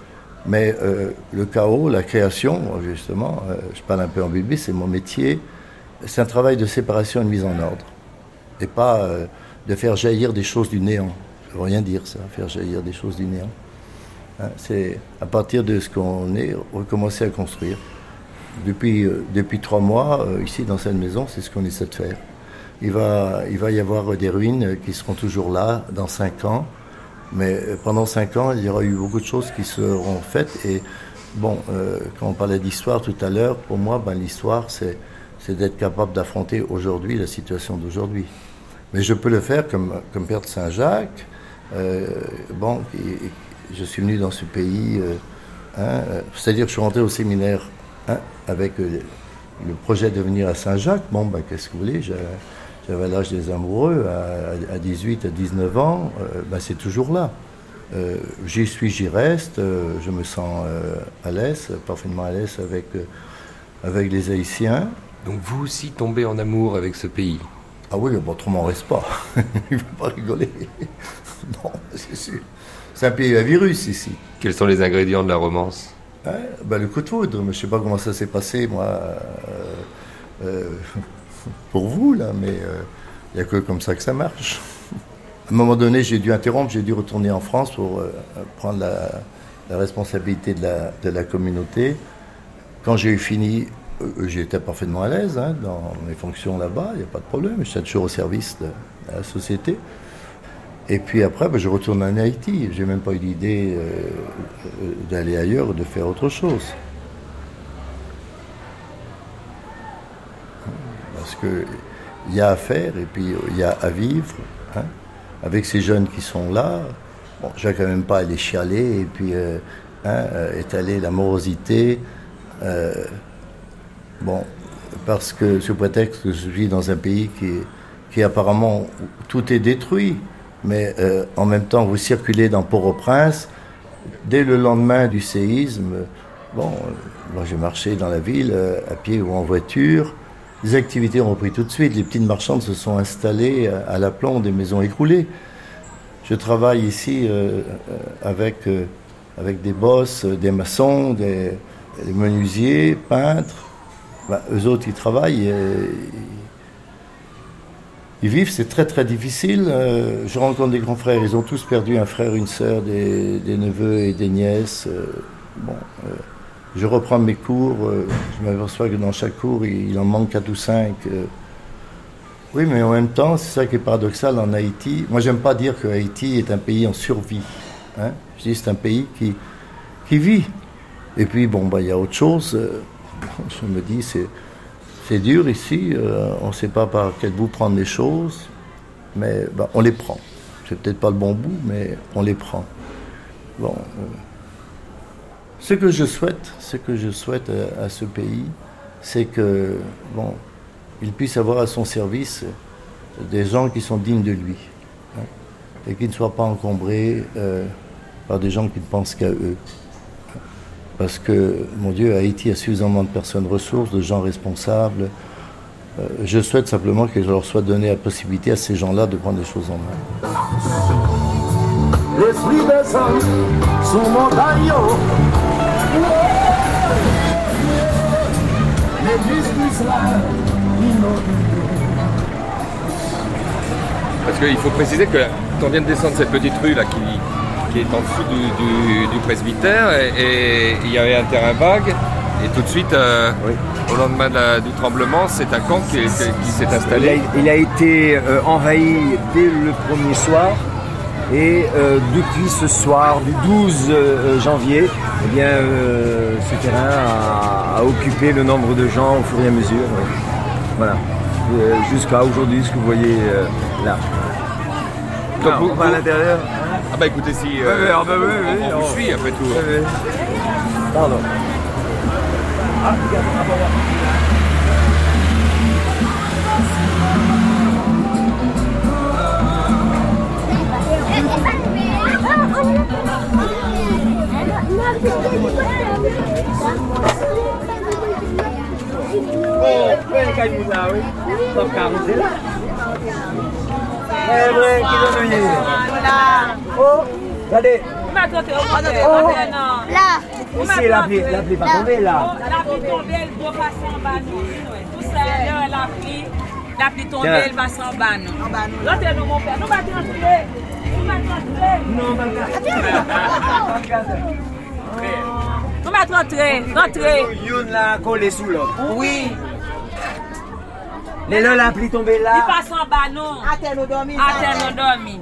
Mais euh, le chaos, la création, justement, euh, je parle un peu en Bible, c'est mon métier, c'est un travail de séparation et de mise en ordre. Et pas de faire jaillir des choses du néant. Ça ne veut rien dire, ça, faire jaillir des choses du néant. Hein, c'est à partir de ce qu'on est, recommencer à construire. Depuis, euh, depuis trois mois, euh, ici dans cette maison, c'est ce qu'on essaie de faire. Il va, il va y avoir des ruines qui seront toujours là dans cinq ans. Mais euh, pendant cinq ans, il y aura eu beaucoup de choses qui seront faites. Et bon, quand on parlait d'histoire tout à l'heure, pour moi, ben, l'histoire, c'est, d'être capable d'affronter aujourd'hui la situation d'aujourd'hui. Mais je peux le faire comme, comme Père de Saint-Jacques. Bon, je suis venu dans ce pays, hein, c'est-à-dire que je suis rentré au séminaire hein, avec euh, le projet de venir à Saint-Jacques. Bon, ben, qu'est-ce que vous voulez j'avais, l'âge des amoureux à, à 18, à 19 ans, euh, ben, c'est toujours là. Euh, j'y suis, j'y reste, euh, je me sens à l'aise, parfaitement à l'aise avec, avec les Haïtiens. Donc vous aussi tombez en amour avec ce pays. Ah oui, bon, autrement on reste pas. Il ne faut pas rigoler. non, c'est sûr. C'est un pays à virus ici. Quels sont les ingrédients de la romance? Ben, le coup de foudre, je sais pas comment ça s'est passé, moi, euh, euh, pour vous, là, mais il n'y a que comme ça que ça marche. À un moment donné, j'ai dû interrompre, j'ai dû retourner en France pour euh, prendre la, responsabilité de la, communauté. Quand j'ai eu fini, euh, j'étais parfaitement à l'aise hein, dans mes fonctions là-bas, il n'y a pas de problème, j'étais toujours au service de la société. Et puis après, ben, je retourne en Haïti. J'ai même pas eu l'idée euh, euh, d'aller ailleurs ou de faire autre chose. Parce que il y a à faire et puis il y a à vivre. hein. Avec ces jeunes qui sont là, bon, j'ai quand même pas aller chialer et puis euh, hein, étaler la morosité. bon, parce que sous prétexte que je vis dans un pays qui, qui apparemment tout est détruit, mais euh, en même temps vous circulez dans Port-au-Prince, dès le lendemain du séisme, euh, bon, euh, moi j'ai marché dans la ville à pied ou en voiture, les activités ont repris tout de suite, les petites marchandes se sont installées à, à l'aplomb des maisons écroulées. Je travaille ici avec, avec des bosses, des maçons, des, des menuisiers, peintres. Ben, eux autres, ils travaillent. Ils vivent, c'est très très difficile. Euh, je rencontre des grands frères, ils ont tous perdu un frère, une sœur, des, des neveux et des nièces. Euh, bon, euh, je reprends mes cours, je m'aperçois que dans chaque cours, il, en manque quatre ou cinq. euh. Oui, mais en même temps, c'est ça qui est paradoxal en Haïti. Moi, j'aime pas dire que Haïti est un pays en survie. hein. Je dis c'est un pays qui, qui vit. Et puis, bon, bah, il y a autre chose. Je me dis, c'est, c'est dur ici. euh, on ne sait pas par quel bout prendre les choses. Mais bah, on les prend. C'est peut-être pas le bon bout, mais on les prend. Bon. euh, ce que je souhaite, ce que je souhaite à, à ce pays, c'est que, bon, il puisse avoir à son service des gens qui sont dignes de lui. hein, et qui ne soient pas encombrés euh, par des gens qui ne pensent qu'à eux. Parce que, mon Dieu, Haïti a suffisamment de personnes ressources, de gens responsables. Euh, je souhaite simplement que leur soit donné la possibilité à ces gens-là de prendre les choses en main. L'esprit descend sous Parce qu'il faut préciser que quand on vient de descendre cette petite rue là qui, qui est en dessous du, du- du presbytère et, et il y avait un terrain vague et tout de suite euh, au lendemain de la- du tremblement c'est un camp qui, qui- qui s'est Il a, installé. il a été euh, envahi dès le premier soir et euh, depuis ce soir du 12 euh, janvier, eh bien, euh, ce terrain a, a occupé le nombre de gens au fur et à mesure. ouais. Voilà. Euh, Jusqu'à aujourd'hui, ce que vous voyez euh, là. Donc vous- on va à l'intérieur Ah bah écoutez si Ouais, ouais, ah bah oui, oui, on, on on- vous suit après tout. Ouais, ouais. Pardon. Eh, vrai, qui donne yé. Oh, regardez, Oh, Là, E vre, ki do nou ye? La. O, gade. O, la. Ose la pli, la pli pa tombe la. La pli tombe, el bo pa san ban nou. Tout sa lè la pli, la pli tombe, el va san ban nou. Lote nou moun fè, nou bati an tou lè. Nou bati an tou lè. Nou bati an tou lè. Nou bati an tou lè. Rentre. Rentre. Yon la kole sou lò. Oui. Les là, la pluie tombée Li là. pa s'en ba nou. Ate nou dormi. Ate nou dormi.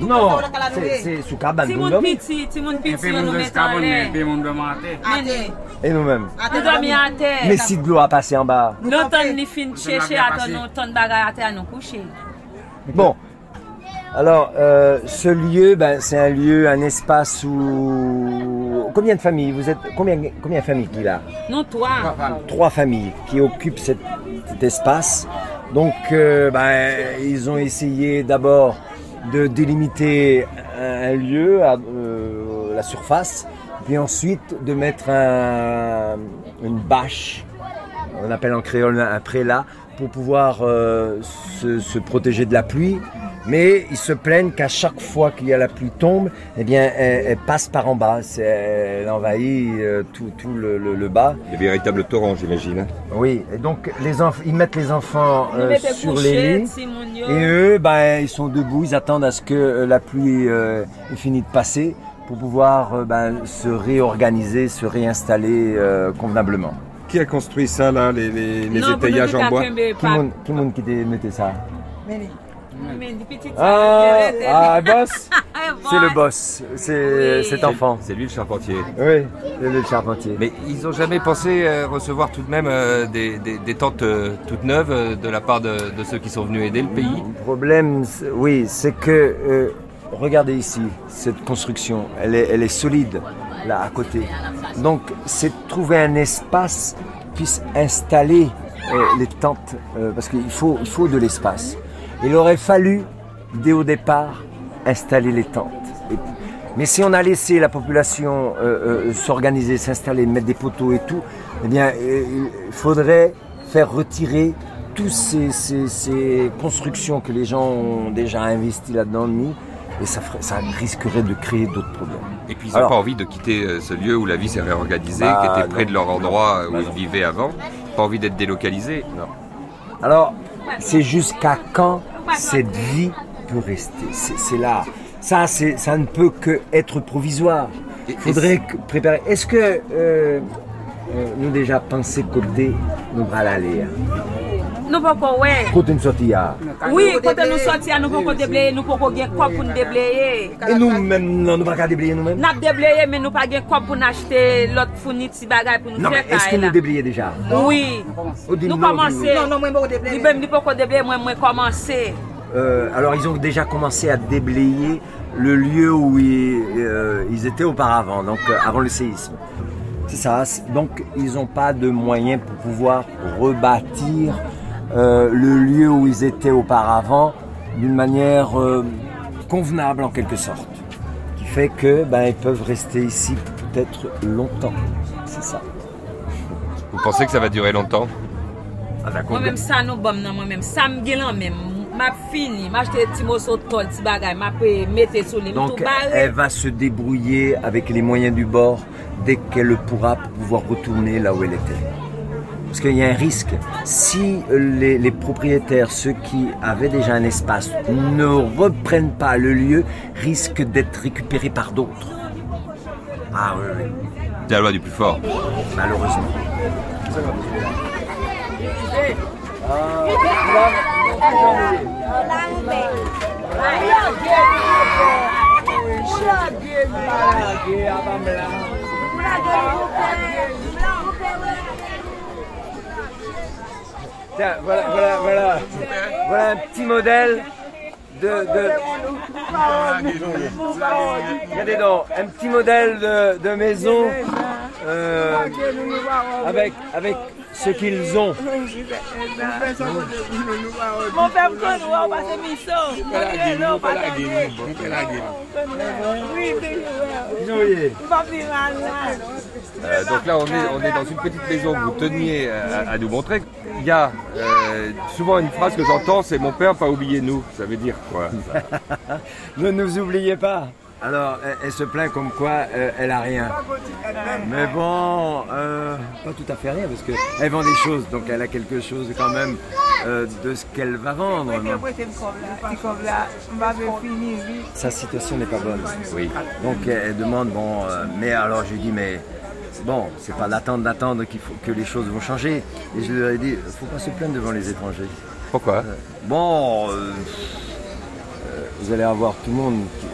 Non, c'est- c'est sous cabane Ti pour moun piti, ti moun piti yo nou met an lè. Mene, Et nous-mêmes. nou dormi an terre. Mais si de l'eau a passé en bas. Nou ton ni fin chèche aton nou ton bagay a terre nou couche. Bon. Alors, euh, ce lieu, ben, c'est un lieu, un espace où... Combien de familles Vous êtes combien, combien de familles qu'il a Nou toa. Trois familles qui occupent cet, cet espace. Donc, euh, ben, ils ont essayé d'abord de délimiter un, un lieu, à, euh, la surface, puis ensuite de mettre un- une bâche, on appelle en créole un prélat, pour pouvoir euh, se, se protéger de la pluie. Mais ils se plaignent qu'à chaque fois qu'il y a la pluie tombe, eh bien, elle, elle passe par en bas. C'est- Elle envahit euh, tout, tout le, le- le bas. Des véritables torrents, j'imagine. hein. Oui, et donc les ils mettent les enfants euh, sur les lits. Et eux, ben, ils sont debout, ils attendent à ce que la pluie euh, ait fini de passer pour pouvoir euh, ben, se réorganiser, se réinstaller euh, convenablement. Qui a construit ça, là, les, les, Non, étayages en bois Qui monde qui monde qui t'a metté ça petit Ah, ah boss. C'est le boss, c'est Oui. cet enfant. C'est lui le charpentier. Oui, c'est le charpentier. Mais ils n'ont jamais pensé euh, recevoir tout de même euh, des, des- des tentes euh, toutes neuves de la part de, de ceux qui sont venus aider le pays? Le problème, oui, c'est que, euh, regardez ici, cette construction, elle est, elle est solide, à côté. Donc, c'est trouver un espace qui puisse installer euh, les tentes, euh, parce qu'il faut, il faut de l'espace. Il aurait fallu, dès au départ, installer les tentes. Mais si on a laissé la population euh, s'organiser, s'installer, mettre des poteaux et tout, eh bien, il faudrait faire retirer toutes ces constructions que les gens ont déjà investies là-dedans, mis, et ça, ferait- ça risquerait de créer d'autres problèmes. Et puis ils n'ont pas envie de quitter euh, ce lieu où la vie s'est réorganisée, Bah, qui était près non. de leur endroit euh, où Bah, ils non. vivaient avant. Pas envie d'être délocalisés. Alors, c'est jusqu'à quand cette vie peut rester? C'est là. Ça, ça ne peut que être provisoire. Il faudrait que- préparer. Est-ce que euh, euh, nous déjà pensé côté nous bras l'aller Nou pou ko we. Côté une sortie à Oui, kote nou soti a nou pou ko debleye, nou pou ko gen kop pou nou debleye. Et nous-mêmes, non, nous pas déblayer nous-mêmes Nap debleye men nou pa gen kop pou nou achete lot founi ti bagay pou nou Non, fè est-ce que kay nous la. déblayer déjà? Oui. Nou non, komanse. Non, non, mwen debleye. Pou ko debleye, mwen mwen komanse. Euh, alors ils ont déjà commencé à déblayer le lieu où ils, euh, ils étaient auparavant, donc euh, avant le séisme. C'est ça. Donc ils n'ont pas de moyens pour pouvoir rebâtir euh, le lieu où ils étaient auparavant d'une manière euh, convenable en quelque sorte, qui fait que ben ils peuvent rester ici peut-être longtemps. C'est ça. Vous pensez que ça va durer longtemps? Mwen menm sa nou bom nan mwen menm. Sa m gen lan menm. Map fini. M achete ti moso tol, ti bagay. Map e mette sou li. M Donc bare. elle va se débrouiller avec les moyens du bord dès qu'elle le pourra pour pouvoir retourner là où elle était. Parce qu'il y a un risque. Si les, les propriétaires, ceux qui avaient déjà un espace, ne reprennent pas le lieu, risquent d'être récupérés par d'autres. Ah oui, oui, C'est la loi du plus fort. malheureusement. Tiens, voilà, voilà, voilà. Voilà un petit modèle de. de... Regardez donc, un petit modèle de, de maison euh, avec, avec ce qu'ils ont. Mon an pase miso. Non, pase Ils ont oublié. Euh, donc là, on est, on est dans une petite maison que vous teniez à, à nous montrer. Il y a euh, souvent une phrase que j'entends, c'est mon père pas oublié nous. Ça veut dire quoi ça? Ne nous oubliez pas. Alors, elle, se plaint comme quoi euh, elle a rien. Mais bon, euh, pas tout à fait rien, parce qu'elle vend des choses, donc elle a quelque chose quand même euh, de ce qu'elle va vendre. Sa situation n'est pas bonne. Oui. Donc elle demande, bon, mais alors je lui dis, mais bon, c'est pas d'attendre, d'attendre qu'il faut que les choses vont changer. Et je lui ai dit, faut pas se plaindre devant les étrangers. Pourquoi? Bon, vous allez avoir tout le monde qui,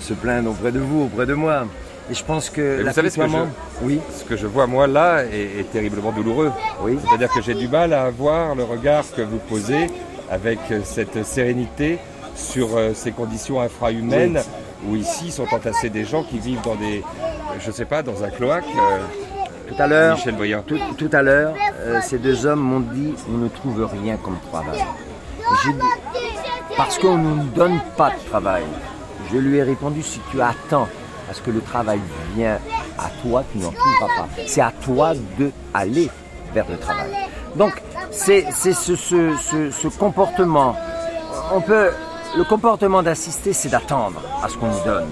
se plaindre auprès de vous, auprès de moi. Et je pense que vous savez ce que, je, oui. ce que je vois moi là est, terriblement douloureux. Oui. C'est-à-dire que j'ai du mal à avoir le regard que vous posez avec cette sérénité sur euh, ces conditions infrahumaines où ici sont entassés des gens qui vivent dans des, je sais pas, dans un cloaque. Euh, tout à l'heure, tout, tout, à l'heure, euh, ces deux hommes m'ont dit on ne trouve rien comme travail. parce qu'on ne nous donne pas de travail. Je lui ai répondu, si tu attends à ce que le travail vienne à toi, tu n'en trouveras pas. C'est à toi de aller vers le travail. Donc, c'est ce, ce, ce, comportement. On peut, le comportement d'assister, c'est d'attendre à ce qu'on nous donne.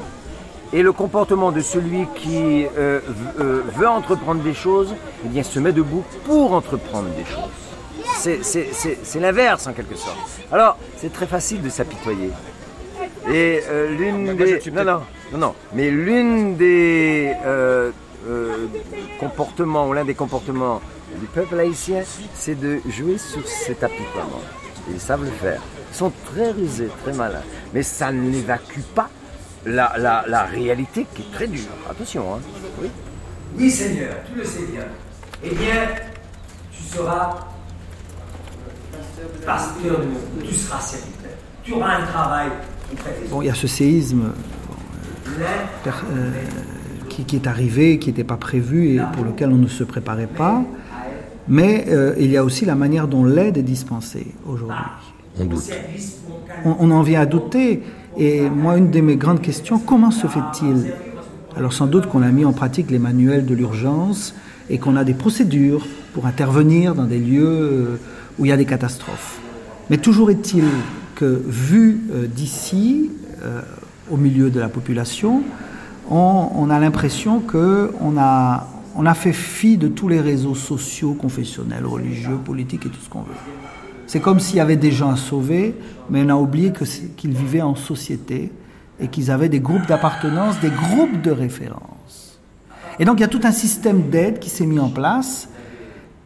Et le comportement de celui qui euh, euh, veut entreprendre des choses, eh bien, se met debout pour entreprendre des choses. C'est l'inverse en quelque sorte. Alors, c'est très facile de s'apitoyer. Et euh, l'une des. Non, non, non, non. Mais l'une des euh, euh, comportements, ou l'un des comportements du peuple haïtien, c'est de jouer sur cet apitoiement. Ils savent le faire. Ils sont très rusés, très malins. Mais ça n'évacue pas la, la, la, réalité qui est très dure. Attention, hein. Oui. Oui, Seigneur, tu le sais bien. Eh bien, tu seras pasteur de mon tu seras serviteur. Tu auras un travail Bon, il y a ce séisme euh, qui, est arrivé, qui n'était pas prévu et pour lequel on ne se préparait pas. Mais euh, il y a aussi la manière dont l'aide est dispensée aujourd'hui. On doute. On, en vient à douter. Et moi, une de mes grandes questions, comment se fait-il? Alors sans doute qu'on a mis en pratique les manuels de l'urgence et qu'on a des procédures pour intervenir dans des lieux euh, où il y a des catastrophes. Mais toujours est-il vu euh, d'ici, euh, au milieu de la population, on, a l'impression qu'on a, on a fait fi de tous les réseaux sociaux, confessionnels, religieux, politiques et tout ce qu'on veut. C'est comme s'il y avait des gens à sauver, mais on a oublié qu'ils vivaient en société et qu'ils avaient des groupes d'appartenance, des groupes de référence. Et donc il y a tout un système d'aide qui s'est mis en place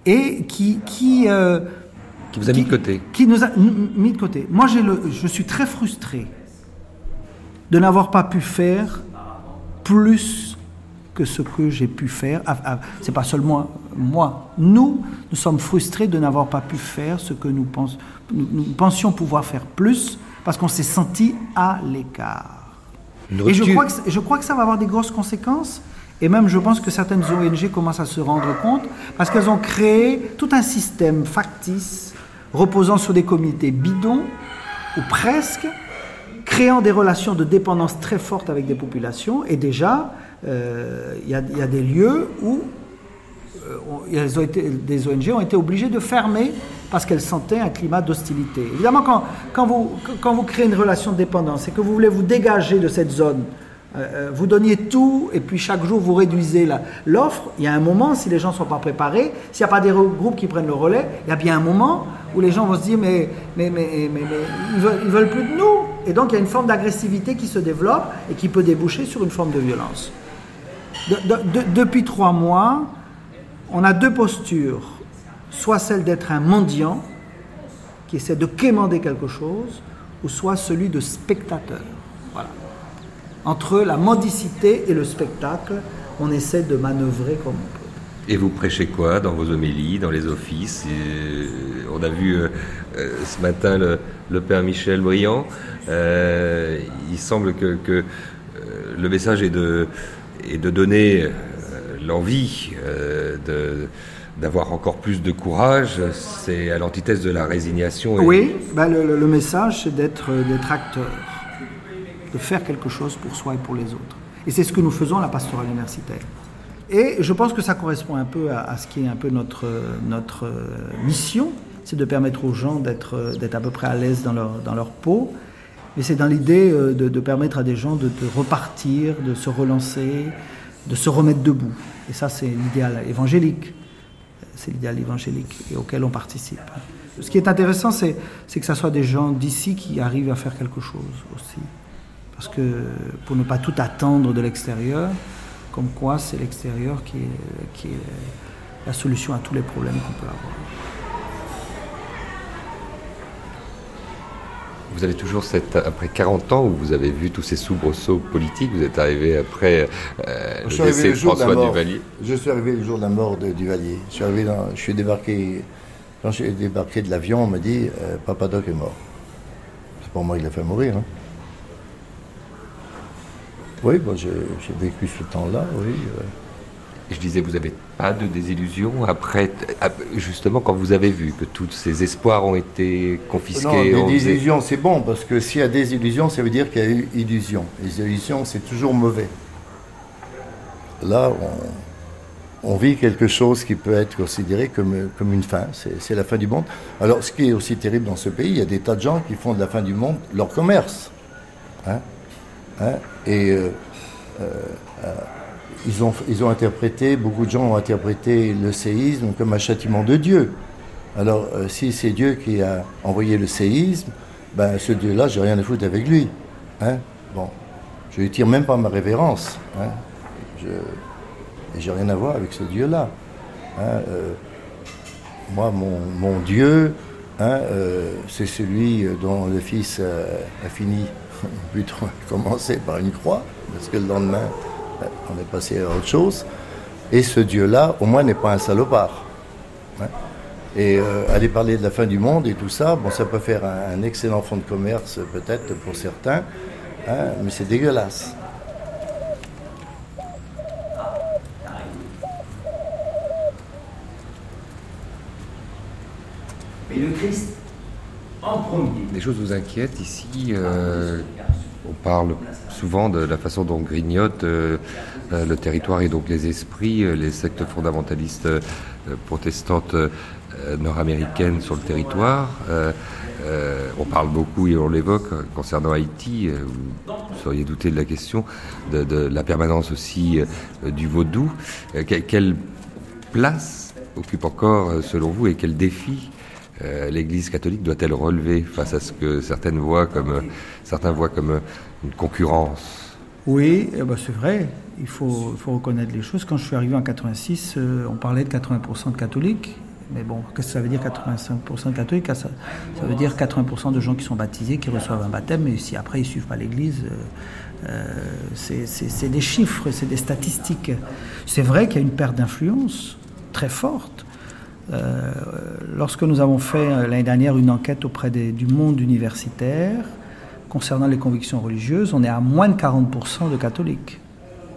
et qui, qui euh, qui vous a mis de côté. Qui nous a mis de côté. Moi, le, je suis très frustré de n'avoir pas pu faire plus que ce que j'ai pu faire. Ah, ah, c'est pas seulement moi. Nous, nous sommes frustrés de n'avoir pas pu faire ce que nous, pense, nous, pensions pouvoir faire plus parce qu'on s'est senti à l'écart. Et je crois, que, je crois que ça va avoir des grosses conséquences. Et même, je pense que certaines ONG commencent à se rendre compte parce qu'elles ont créé tout un système factice reposant sur des comités bidons, ou presque, créant des relations de dépendance très fortes avec des populations. Et déjà, euh, il y, a des lieux où euh, des ONG ont été obligées de fermer parce qu'elles sentaient un climat d'hostilité. Évidemment, quand, vous, créez une relation de dépendance et que vous voulez vous dégager de cette zone, vous donniez tout et puis chaque jour vous réduisez l'offre, il y a un moment, si les gens ne sont pas préparés, s'il n'y a pas des groupes qui prennent le relais, il y a bien un moment où les gens vont se dire mais, ils, veulent, veulent plus de nous. Et donc il y a une forme d'agressivité qui se développe et qui peut déboucher sur une forme de violence. depuis trois mois, on a deux postures. Soit celle d'être un mendiant qui essaie de quémander quelque chose, ou soit celui de spectateur. Entre la mendicité et le spectacle, on essaie de manœuvrer comme on peut. Et vous prêchez quoi dans vos homélies, dans les offices euh, On a vu euh, euh, ce matin le, père Michel Briand. il semble que, le message est de, de donner l'envie d'avoir encore plus de courage. C'est à l'antithèse de la résignation. Oui, bah, le, le, message, c'est d'être acteur de faire quelque chose pour soi et pour les autres. Et c'est ce que nous faisons à la pastorale universitaire. Et je pense que ça correspond un peu à, ce qui est un peu notre, notre euh, mission, c'est de permettre aux gens d'être à peu près à l'aise dans leur, dans leur peau Mais c'est dans l'idée de, de, permettre à des gens de, repartir, de se relancer, de se remettre debout. Et ça, c'est l'idéal évangélique. C'est l'idéal évangélique auquel on participe. Ce qui est intéressant, c'est que ce soit des gens d'ici qui arrivent à faire quelque chose aussi. Parce que pour ne pas tout attendre de l'extérieur, comme quoi c'est l'extérieur qui est, qui est la solution à tous les problèmes qu'on peut avoir. Vous avez toujours cette, après 40 ans où vous avez vu tous ces soubresauts politiques, vous êtes arrivé après euh, le décès de François Duvalier. Je suis arrivé le jour de la mort de Duvalier. Je suis, arrivé dans, je suis débarqué, quand je suis débarqué de l'avion, on m'a dit euh, Papa Doc est mort. C'est pas moi qui l'a fait mourir. Hein. Oui, bon, j'ai vécu ce temps-là, oui. Je disais, vous n'avez pas de désillusion après, justement, quand vous avez vu que tous ces espoirs ont été confisqués Non, des désillusions, c'est bon, parce que s'il y a des illusions, ça veut dire qu'il y a eu illusion. Les illusions, c'est toujours mauvais. Là, on, vit quelque chose qui peut être considéré comme, comme une fin, c'est la fin du monde. Alors, ce qui est aussi terrible dans ce pays, il y a des tas de gens qui font de la fin du monde leur commerce. Hein, hein? Et. Euh, euh, euh, ils ont, ils ont interprété, beaucoup de gens ont interprété le séisme comme un châtiment de Dieu. Alors, si c'est Dieu qui a envoyé le séisme, ben, ce Dieu-là, j'ai rien à foutre avec lui. Hein? Bon, je lui tire même pas ma révérence. Hein? Je, j'ai rien à voir avec ce Dieu-là. Hein? Moi, mon, mon Dieu, c'est celui dont le Fils a fini, plutôt commencé par une croix, parce que le lendemain, on est passé à autre chose. Et ce Dieu-là, au moins, n'est pas un salopard. Hein. Et euh, aller parler de la fin du monde et tout ça, bon, ça peut faire un, excellent fonds de commerce peut-être pour certains, hein, mais c'est dégueulasse. Mais le Christ, en premier. Des choses vous inquiètent ici euh, On parle souvent de la façon dont grignote euh, euh, le territoire et donc les esprits, les sectes fondamentalistes protestantes nord-américaines sur le territoire. on parle beaucoup et on l'évoque concernant Haïti. vous seriez douté de la question de, la permanence aussi du vaudou. quelle place occupe encore, selon vous, et quel défi l'Église catholique doit-elle relever face à ce que comme certains voient comme une concurrence? Oui, eh ben, c'est vrai. Il faut, reconnaître les choses. Quand je suis arrivé en 86, euh, on parlait de 80% de catholiques. Mais bon, qu'est-ce que ça veut dire 85% de catholiques? Ça, ça, veut dire 80% de gens qui sont baptisés, qui reçoivent un baptême, mais si après ils ne suivent pas l'Église, euh, euh c'est des chiffres, c'est des statistiques. C'est vrai qu'il y a une perte d'influence très forte. Euh, lorsque nous avons fait euh, l'année dernière une enquête auprès des, du monde universitaire, concernant les convictions religieuses, on est à moins de 40% de catholiques.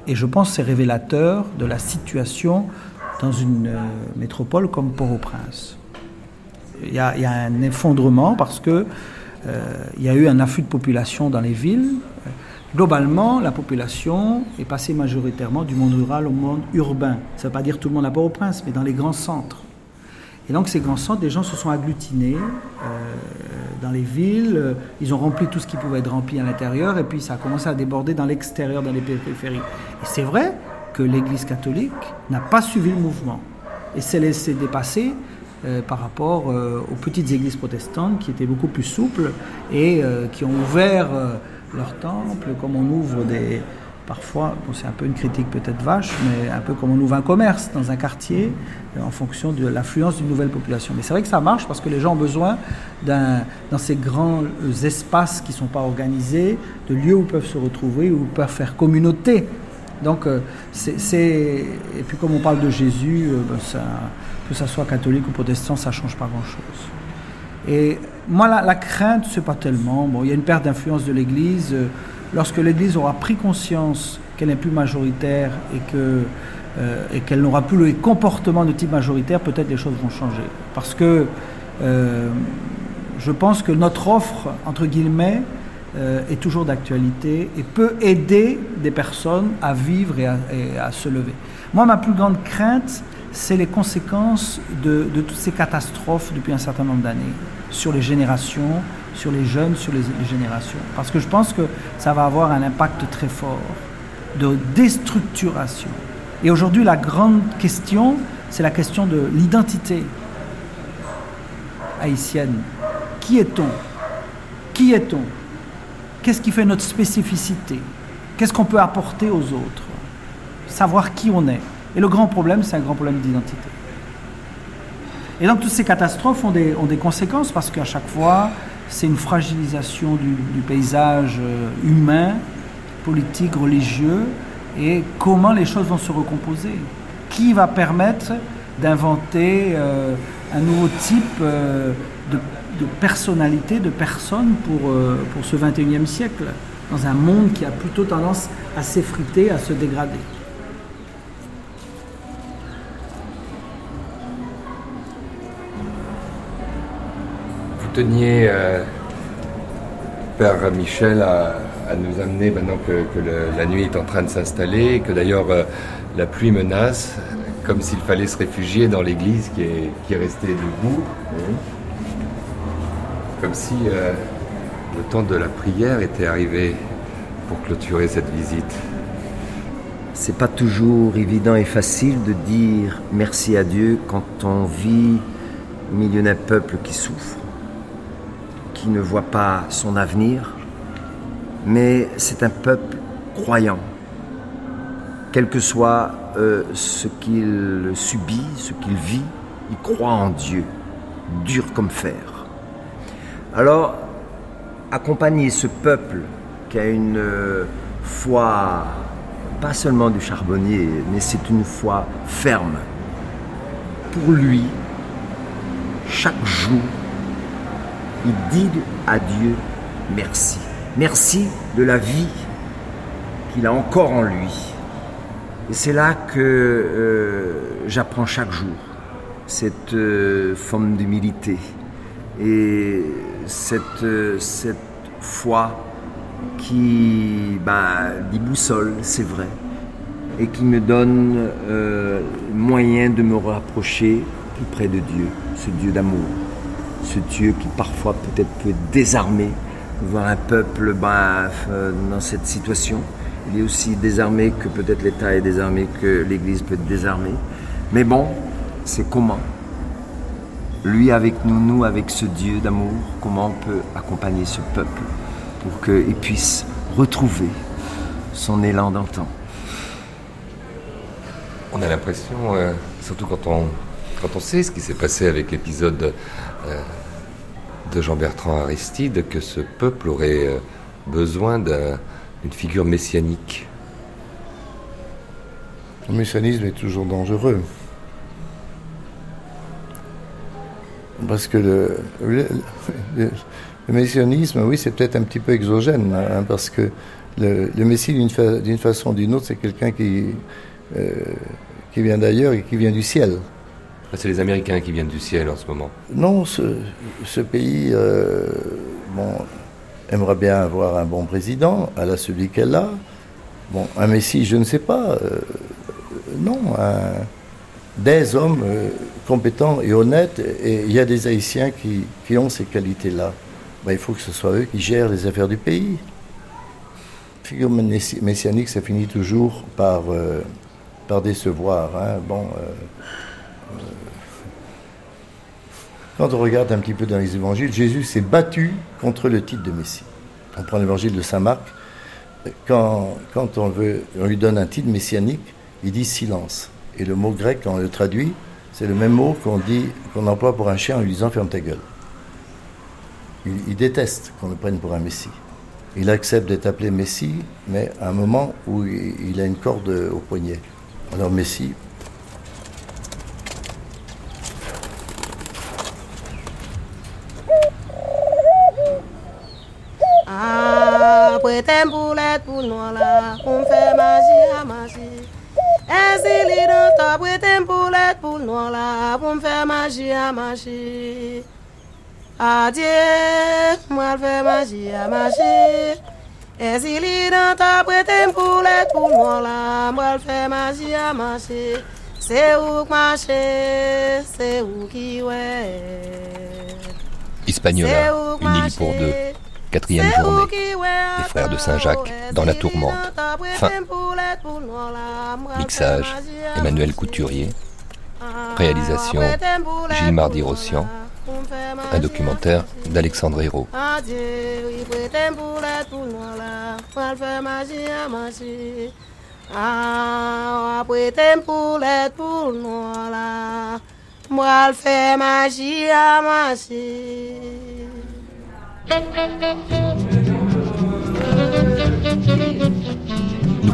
Et je pense que c'est révélateur de la situation dans une euh, métropole comme Port-au-Prince. Il, y, a un effondrement parce que il y a eu un afflux de population dans les villes. Globalement, la population est passée majoritairement du monde rural au monde urbain. Ça ne veut pas dire tout le monde à Port-au-Prince, mais dans les grands centres. Et donc ces grands centres, des gens se sont agglutinés euh, dans les villes, euh, ils ont rempli tout ce qui pouvait être rempli à l'intérieur, et puis ça a commencé à déborder dans l'extérieur, dans les périphéries. Et c'est vrai que l'Église catholique n'a pas suivi le mouvement, et s'est laissé dépasser euh, par rapport aux petites églises protestantes qui étaient beaucoup plus souples et qui ont ouvert leurs temples, comme on ouvre des, parfois, c'est un peu une critique peut-être vache, mais un peu comme on ouvre un commerce dans un quartier euh, en fonction de l'affluence d'une nouvelle population. Mais c'est vrai que ça marche parce que les gens ont besoin, dans ces grands euh, espaces qui ne sont pas organisés, de lieux où ils peuvent se retrouver, où ils peuvent faire communauté. Donc, euh, c'est. Et puis, comme on parle de Jésus, ben, que ça soit catholique ou protestant, ça ne change pas grand-chose. Et moi, la, la crainte, c'est pas tellement. Bon, il y a une perte d'influence de l'Église lorsque l'Église aura pris conscience qu'elle n'est plus majoritaire et euh, qu'elle n'aura plus les comportements de type majoritaire, peut-être les choses vont changer. Parce que euh, je pense que notre offre, entre guillemets, euh, est toujours d'actualité et peut aider des personnes à vivre et à, se lever. Moi, ma plus grande crainte, c'est les conséquences de, toutes ces catastrophes depuis un certain nombre d'années sur les générations, sur les jeunes, sur les générations. Parce que je pense que ça va avoir un impact très fort de déstructuration. Et aujourd'hui, la grande question, c'est la question de l'identité haïtienne. Qui est-on? Qui est-on? Qu'est-ce qui fait notre spécificité? Qu'est-ce qu'on peut apporter aux autres? Savoir qui on est. Et le grand problème, c'est un grand problème d'identité. Et donc toutes ces catastrophes ont des, conséquences parce qu'à chaque fois, c'est une fragilisation du, paysage euh, humain, politique, religieux, et comment les choses vont se recomposer? Qui va permettre d'inventer euh, un nouveau type euh, de, personnalité, de personne pour, pour ce 21e siècle, dans un monde qui a plutôt tendance à s'effriter, à se dégrader? Teniez, euh, Père Michel, à, nous amener maintenant que, la nuit est en train de s'installer, que d'ailleurs euh, la pluie menace, comme s'il fallait se réfugier dans l'église qui est, qui est restée debout, comme si euh, le temps de la prière était arrivé pour clôturer cette visite. C'est pas toujours évident et facile de dire merci à Dieu quand on vit au milieu d'un peuple qui souffre qui ne voit pas son avenir, mais c'est un peuple croyant. Quel que soit euh, ce qu'il subit, ce qu'il vit, il croit en Dieu, dur comme fer. Alors, accompagner ce peuple qui a une euh, foi, pas seulement du charbonnier, mais c'est une foi ferme. Pour lui, chaque jour, il dit à Dieu merci. Merci de la vie qu'il a encore en lui. Et c'est là que euh, j'apprends chaque jour cette euh, forme d'humilité et cette, euh, foi qui ben, dit boussole, c'est vrai, et qui me donne moyen de me rapprocher plus près de Dieu, ce Dieu d'amour ce Dieu qui parfois peut-être peut désarmer, voir un peuple ben, dans cette situation. Il est aussi désarmé que peut-être l'État est désarmé, que l'Église peut être désarmée. Mais bon, c'est comment Lui avec nous, nous avec ce Dieu d'amour, comment on peut accompagner ce peuple pour qu'il puisse retrouver son élan d'antan. On a l'impression, euh, surtout quand on, quand on sait ce qui s'est passé avec l'épisode euh, de Jean-Bertrand Aristide que ce peuple aurait euh, besoin d'une figure messianique. Le messianisme est toujours dangereux. Parce que le, messianisme, oui, c'est peut-être un petit peu exogène, hein, parce que le, Messie, d'une fa façon ou d'une autre, c'est quelqu'un qui, euh, qui vient d'ailleurs et qui vient du ciel. C'est les Américains qui viennent du ciel en ce moment. Non, ce, pays euh, aimerait bien avoir un bon président, elle a celui qu'elle a. Bon, un Messie, je ne sais pas. Euh, non, des hommes euh, compétents et honnêtes, et il y a des Haïtiens qui, ont ces qualités-là. Ben, il faut que ce soit eux qui gèrent les affaires du pays. Figure messianique, ça finit toujours par, par décevoir. Hein. Bon, Quand on regarde un petit peu dans les évangiles, Jésus s'est battu contre le titre de Messie. On prend l'évangile de Saint Marc, quand, on, veut, on lui donne un titre messianique, il dit silence. Et le mot grec, quand on le traduit, c'est le même mot qu'on dit, qu'on emploie pour un chien en lui disant ferme ta gueule. Il, déteste qu'on le prenne pour un messie. Il accepte d'être appelé messie, mais à un moment où il a une corde au poignet. Alors messie, Prêtez boulette pour nous là, on fait magie à magie. Ainsi les dents, prêtez boulette pour nous là, on fait magie à magie. Adieu, moi fais magie à magie. Ainsi les dents, prêtez boulette pour nous là, moi fais magie à magie. C'est où marcher, c'est où qui ouais? Hispaniola, une île pour deux. Quatrième journée. Les frères de Saint-Jacques dans la tourmente. Fin. Mixage. Emmanuel Couturier. Réalisation. Gilles Mardy-Rossian. Un documentaire d'Alexandre Hérault.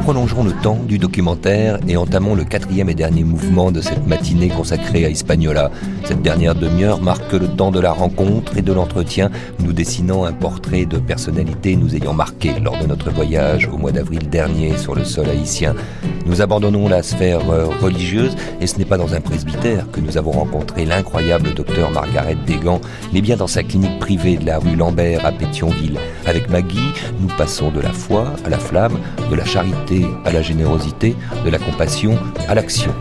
Prolongerons le temps du documentaire et entamons le quatrième et dernier mouvement de cette matinée consacrée à Hispaniola. Cette dernière demi-heure marque le temps de la rencontre et de l'entretien, nous dessinant un portrait de personnalité nous ayant marqué lors de notre voyage au mois d'avril dernier sur le sol haïtien. Nous abandonnons la sphère euh, religieuse et ce n'est pas dans un presbytère que nous avons rencontré l'incroyable docteur Margaret Desgans, mais bien dans sa clinique privée de la rue Lambert à Pétionville. Avec Maggie, nous passons de la foi à la flamme, de la charité à la générosité, de la compassion à l'action.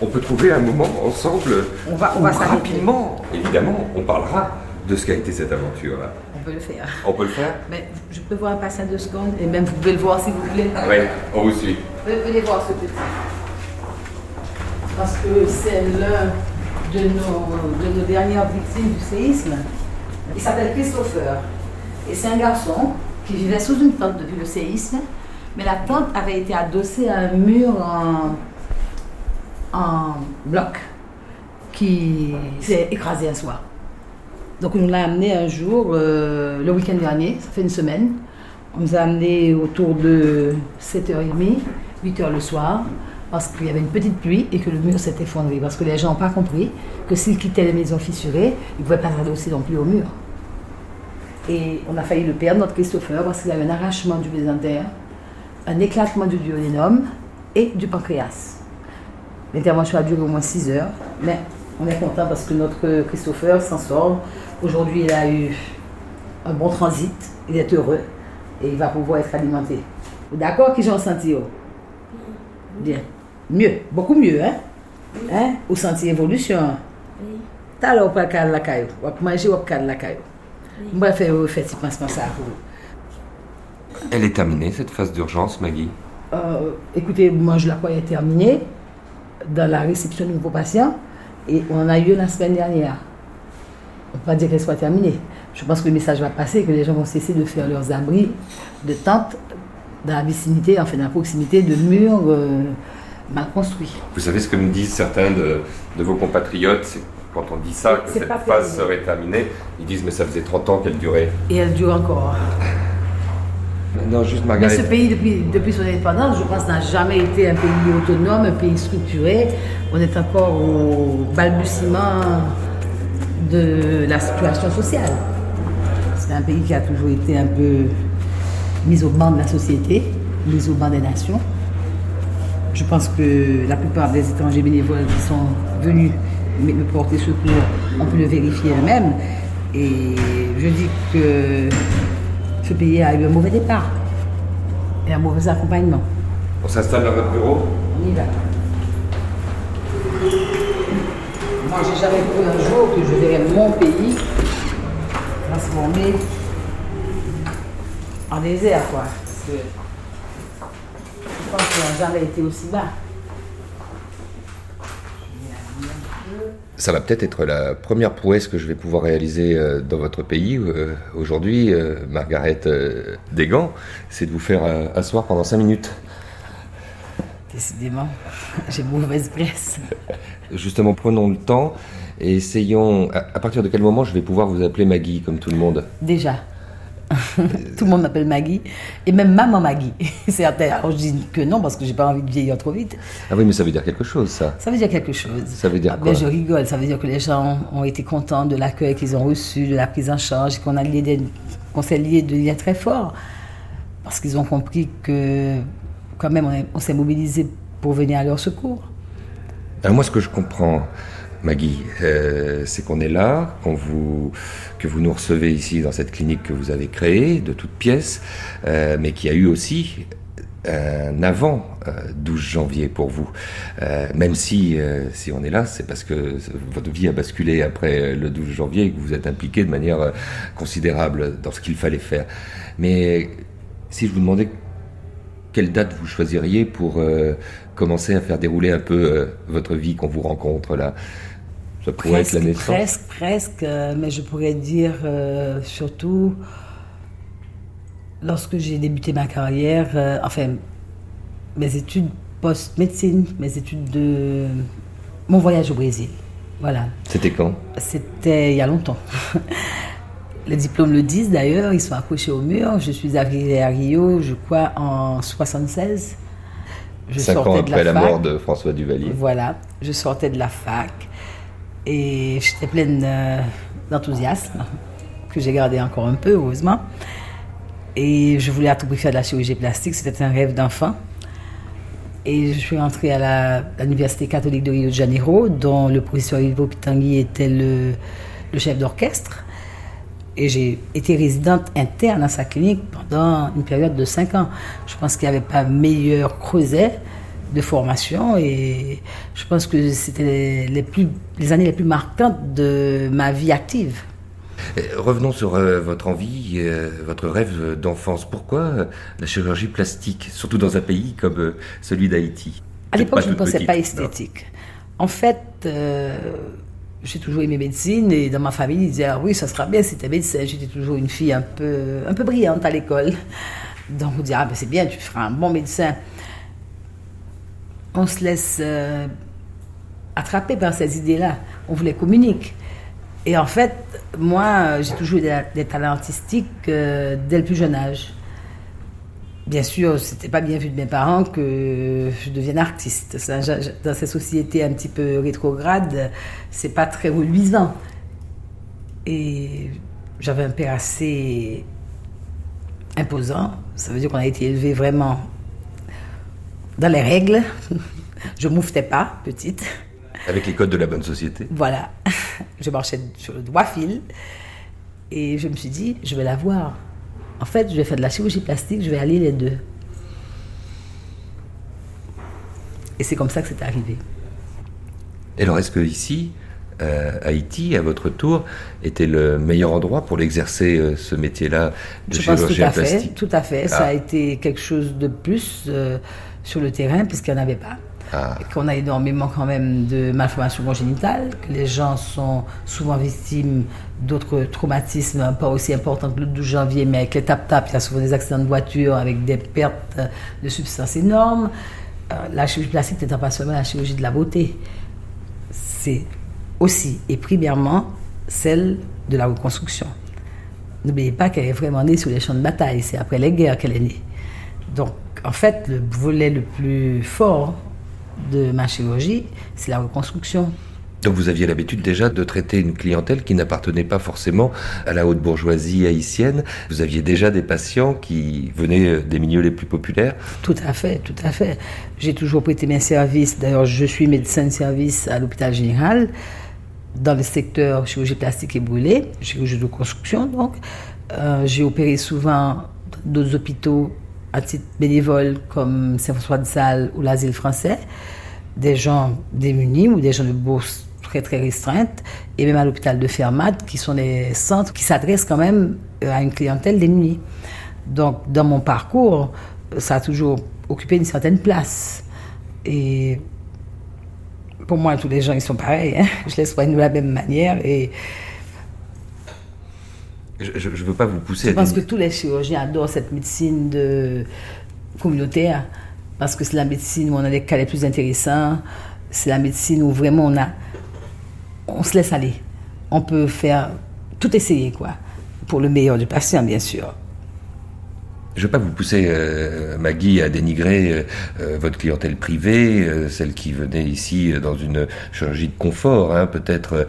On peut trouver un moment ensemble On va- on va rapidement, évidemment, on parlera de ce qu'a été cette aventure-là. On peut le faire. On peut le faire Mais je peux voir un passage de secondes et même vous pouvez le voir si vous voulez. Oui, on vous suit. Venez venez voir ce petit. Parce que c'est l'un de nos, de nos dernières victimes du séisme. Il s'appelle Christopher. Et c'est un garçon qui vivait sous une tente depuis le séisme. Mais la tente avait été adossée à un mur en, bloc qui s'est écrasé un soir. Donc on l'a amené un jour, euh, le week-end dernier, ça fait une semaine. On nous a amené autour de 7h30, 8h le soir, parce qu'il y avait une petite pluie et que le mur s'est effondré. Parce que les gens n'ont pas compris que s'ils quittaient les maisons fissurées, ils ne pouvaient pas s'adosser non plus au mur. Et on a failli le perdre, notre Christopher, parce qu'il avait un arrachement du mésentère, un éclatement du duodénum et du pancréas. L'intervention a duré au moins 6 heures, mais on est content parce que notre Christopher s'en sort. Aujourd'hui, il a eu un bon transit, il est heureux et il va pouvoir être alimenté. D'accord qu'ils ont senti oh? Bien. Mieux, beaucoup mieux, hein? Hein? Vous sentez évolution? T'as là, ou pas calme la caillou? Ou pas manger ou pas calme la caillou? Ça pour vous. Elle est terminée, cette phase d'urgence, Maggie Euh, écoutez, moi je la croyais terminée dans la réception de nouveaux patients et on en a eu la semaine dernière. On ne peut pas dire qu'elle soit terminée. Je pense que le message va passer, que les gens vont cesser de faire leurs abris de tentes dans la vicinité, enfin dans la proximité de murs euh, mal construits. Vous savez ce que me disent certains de, de vos compatriotes quand on dit ça, que cette pas phase terminé. serait terminée, ils disent mais ça faisait 30 ans qu'elle durait. Et elle dure encore. Non, juste Mais ce pays, depuis, depuis son indépendance, je pense, n'a jamais été un pays autonome, un pays structuré. On est encore au balbutiement de la situation sociale. C'est un pays qui a toujours été un peu mis au banc de la société, mis au banc des nations. Je pense que la plupart des étrangers bénévoles qui sont venus me porter secours ont pu le vérifier eux-mêmes. Et je dis que ce pays a eu un mauvais départ et un mauvais accompagnement. On s'installe dans votre bureau? On y va. Moi, j'ai jamais cru un jour que je verrais mon pays transformé en désert, quoi. Parce que je pense qu'on n'a jamais été aussi bas. Ça va peut-être être la première prouesse que je vais pouvoir réaliser euh, dans votre pays euh, aujourd'hui, euh, Margaret Desgans, c'est de vous faire asseoir pendant 5 minutes. Décidément, j'ai mauvaise presse. Justement, prenons le temps et essayons. À, à partir de quel moment je vais pouvoir vous appeler Maggie comme tout le monde? Déjà. Tout le monde m'appelle Maggie. Et même maman Maggie. Certains. Alors je dis que non parce que j'ai pas envie de vieillir trop vite. Ah oui, mais ça veut dire quelque chose, ça. Ça veut dire quelque chose. Ça veut dire Ah quoi? ben, je rigole. Ça veut dire que les gens ont été contents de l'accueil qu'ils ont reçu, de la prise en charge, qu'on a lié des- qu'on s'est lié de liens très forts. Parce qu'ils ont compris que, quand même, on, est- on s'est mobilisé pour venir à leur secours. Alors moi, ce que je comprends, Maggie, euh, c'est qu'on est là, vous, que vous nous recevez ici dans cette clinique que vous avez créée de toutes pièces, euh, mais qu'il y a eu aussi un avant 12 janvier pour vous. même si, si on est là, c'est parce que votre vie a basculé après le 12 janvier et que vous êtes impliqué de manière considérable dans ce qu'il fallait faire. Mais si je vous demandais quelle date vous choisiriez pour commencer à faire dérouler un peu votre vie qu'on vous rencontre là? Ça pourrait être la naissance Presque, presque, mais je pourrais dire surtout lorsque j'ai débuté ma carrière, euh, enfin, mes études post-médecine, mes études de. mon voyage au Brésil. Voilà. C'était quand? C'était il y a longtemps. Les diplômes le disent d'ailleurs, ils sont accrochés au mur. Je suis arrivée à Rio, je crois, en 76. Je Cinq sortais ans après de la, mort de François Duvalier. Voilà, je sortais de la fac et j'étais pleine euh, d'enthousiasme, que j'ai gardé encore un peu, heureusement. Et je voulais à tout prix faire de la chirurgie plastique, c'était un rêve d'enfant. Et je suis entrée à l'Université catholique de Rio de Janeiro, dont le professeur Ivo Pitangui était le, chef d'orchestre. Et j'ai été résidente interne à sa clinique pendant une période de cinq ans. Je pense qu'il n'y avait pas meilleur creuset de formation et je pense que c'était les, les années les plus marquantes de ma vie active. Euh, revenons sur euh, votre envie, euh, votre rêve d'enfance. Pourquoi la chirurgie plastique, surtout dans un pays comme celui d'Haïti? À l'époque, je ne pensais pas esthétique. En fait, j'ai toujours aimé médecine et dans ma famille, ils disaient ah oui, ça sera bien si tu es médecin. J'étais toujours une fille un peu, un peu brillante à l'école. Donc on dit ah ben c'est bien, tu feras un bon médecin. On se laisse attraper par ces idées-là. On voulait communiquer. Et en fait, moi, j'ai toujours eu des, talents artistiques euh, dès le plus jeune âge. Bien sûr, c'était pas bien vu de mes parents que je devienne artiste. dans ces sociétés un petit peu rétrogrades, c'est pas très reluisant. Et j'avais un père assez imposant. Ça veut dire qu'on a été élevé vraiment dans les règles. je mouftais pas, petite. Avec les codes de la bonne société. Voilà. Je marchais sur le droit fil et je me suis dit, je vais la voir. En fait, je vais faire de la chirurgie plastique, je vais aller les deux. Et c'est comme ça que c'est arrivé. Et alors, est-ce que ici, euh, Haïti, à votre tour, était le meilleur endroit pour l'exercer euh, ce métier-là de je chirurgien tout à plastique? fait, Tout à fait. Ça a ah. été quelque chose de plus euh, sur le terrain, puisqu'il n'y en avait pas. Ah. qu'on a énormément quand même de malformations congénitales, que les gens sont souvent victimes d'autres traumatismes pas aussi importants que le 12 janvier, mais avec les tap-tap, il y a souvent des accidents de voiture avec des pertes de substances énormes. Euh, la chirurgie plastique n'étant pas seulement la chirurgie de la beauté, c'est aussi et primairement celle de la reconstruction. N'oubliez pas qu'elle est vraiment née sur les champs de bataille, c'est après les guerres qu'elle est née. Donc, en fait, le volet le plus fort de ma chirurgie, c'est la reconstruction. Donc vous aviez l'habitude déjà de traiter une clientèle qui n'appartenait pas forcément à la haute bourgeoisie haïtienne. Vous aviez déjà des patients qui venaient des milieux les plus populaires Tout à fait, tout à fait. J'ai toujours prêté mes services. D'ailleurs, je suis médecin de service à l'hôpital général dans le secteur chirurgie plastique et brûlée, chirurgie de construction donc. Euh, j'ai opéré souvent d'autres hôpitaux à titre bénévole comme Saint-François de Sales ou l'Asile français, des gens démunis ou des gens de bourse très très restreintes, et même à l'hôpital de Fermat, qui sont des centres qui s'adressent quand même euh, à une clientèle démunie. Donc dans mon parcours, ça a toujours occupé une certaine place. Et pour moi, tous les gens, ils sont pareils. Hein. Je les soigne de la même manière. Et je ne veux pas vous pousser je pense que tous les chirurgiens adorent cette médecine de communautaire parce que c'est la médecine où on a les cas les plus intéressants. C'est la médecine où vraiment on a, on se laisse aller. On peut faire tout essayer quoi, pour le meilleur du patient bien sûr. Je ne veux pas vous pousser, euh, Maggie, à dénigrer euh, euh, votre clientèle privée, celle qui venait ici dans une chirurgie de confort, hein, peut-être,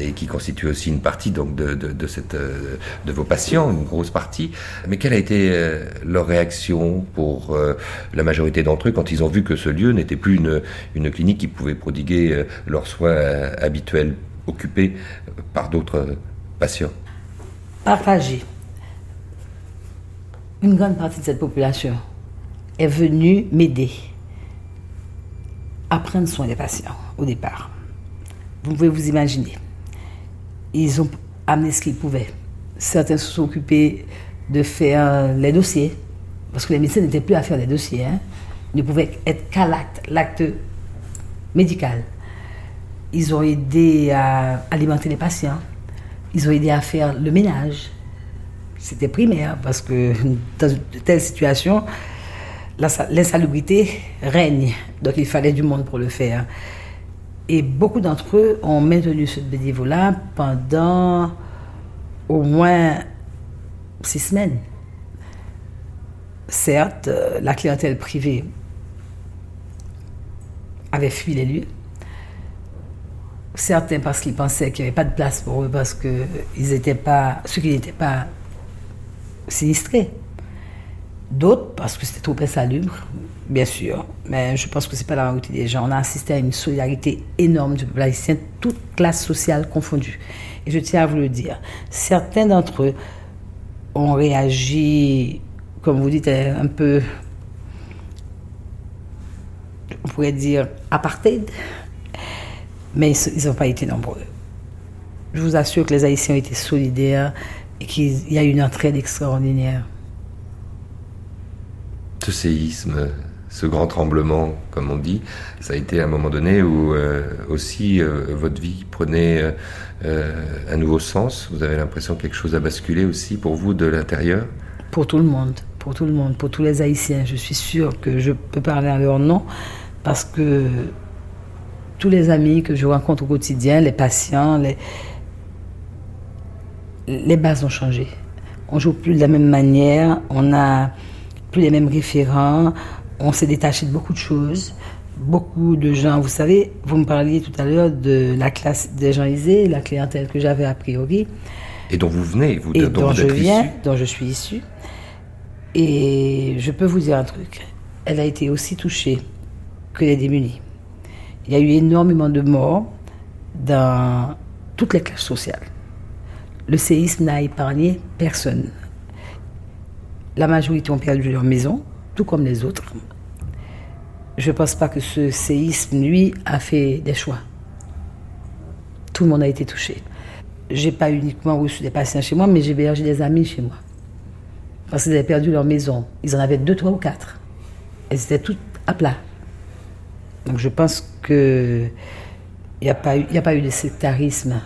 et qui constitue aussi une partie donc de, de, cette, de vos patients, une grosse partie. Mais quelle a été leur réaction pour la majorité d'entre eux quand ils ont vu que ce lieu n'était plus une, une clinique qui pouvait prodiguer leurs soins habituels, occupés par d'autres patients? Partagé une grande partie de cette population est venu m'aider à prendre soin des patients au départ. Vous pouvez vous imaginer. Ils ont amené ce qu'ils pouvaient. Certains se sont occupés de faire les dossiers, parce que les médecins n'étaient plus à faire les dossiers. Hein. Ils ne pouvaient être qu'à l'acte, l'acte médical. Ils ont aidé à alimenter les patients. Ils ont aidé à faire le ménage. C'était primaire, parce que dans de telles situations, l'insalubrité règne. Donc il fallait du monde pour le faire. Et beaucoup d'entre eux ont maintenu ce bénévolat pendant au moins six semaines. Certes, euh, la clientèle privée avait fui les lieux. Certains parce qu'ils pensaient qu'il n'y avait pas de place pour eux, parce que ils étaient pas, ceux qui n'étaient pas sinistrés. D'autres parce que c'était trop insalubre, bien sûr. Mais je pense que ce n'est pas la majorité des gens. On a assisté à une solidarité énorme du peuple haïtien, toute classe sociale confondue. Et je tiens à vous le dire, certains d'entre eux ont réagi, comme vous dites, un peu, on pourrait dire, apartheid, mais ils n'ont pas été nombreux. Je vous assure que les Haïtiens ont été solidaires et qu'il y a une entraide extraordinaire. Ce séisme, ce grand tremblement, comme on dit, ça a été un moment donné où euh, aussi euh, votre vie prenait euh, un nouveau sens. Vous avez l'impression que quelque chose a basculé aussi pour vous de l'intérieur? Pour tout le monde, pour tout le monde, pour tous les Haïtiens. Je suis sûre que je peux parler à leur nom parce que tous les amis que je rencontre au quotidien, les patients, les, les bases ont changé. On joue plus de la même manière, on n'a plus les mêmes référents, on s'est détaché de beaucoup de choses. Beaucoup de gens, vous savez, vous me parliez tout à l'heure de la classe des gens aisés, la clientèle que j'avais a priori. Et dont vous venez, vous, et dont, je viens, dont je suis issu. Et je peux vous dire un truc, elle a été aussi touchée que les démunis. Il y a eu énormément de morts dans toutes les classes sociales. Le séisme n'a épargné personne. La majorité ont perdu leur maison, tout comme les autres. Je ne pense pas que ce séisme, lui, a fait des choix. Tout le monde a été touché. J'ai pas uniquement reçu des patients chez moi, mais j'ai hébergé des amis chez moi. Parce qu'ils avaient perdu leur maison. Ils en avaient deux, trois ou quatre. Elles étaient toutes à plat. Donc je pense qu'il n'y a, a pas eu de sectarisme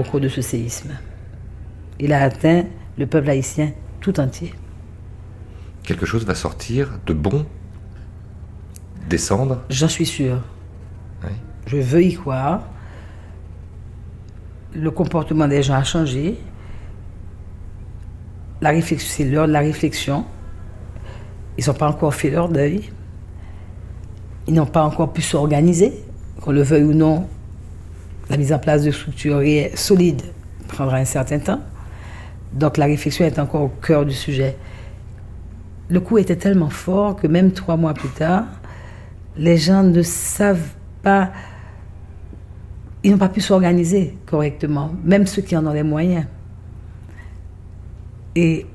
au cours de ce séisme. Il a atteint le peuple haïtien tout entier quelque chose va sortir de bon? Descendre? J'en suis sûr. Je veux y croire. Le comportement des gens a changé. C'est l'heure de la réflexion. Ils n'ont pas encore fait leur deuil. Ils n'ont pas encore pu s'organiser. Qu'on le veuille ou non, la mise en place de structures solides prendra un certain temps. Donc la réflexion est encore au cœur du sujet le coup était tellement fort que même trois mois plus tard, les gens ne savent pas, ils n'ont pas pu s'organiser correctement, même ceux qui en ont les moyens. Et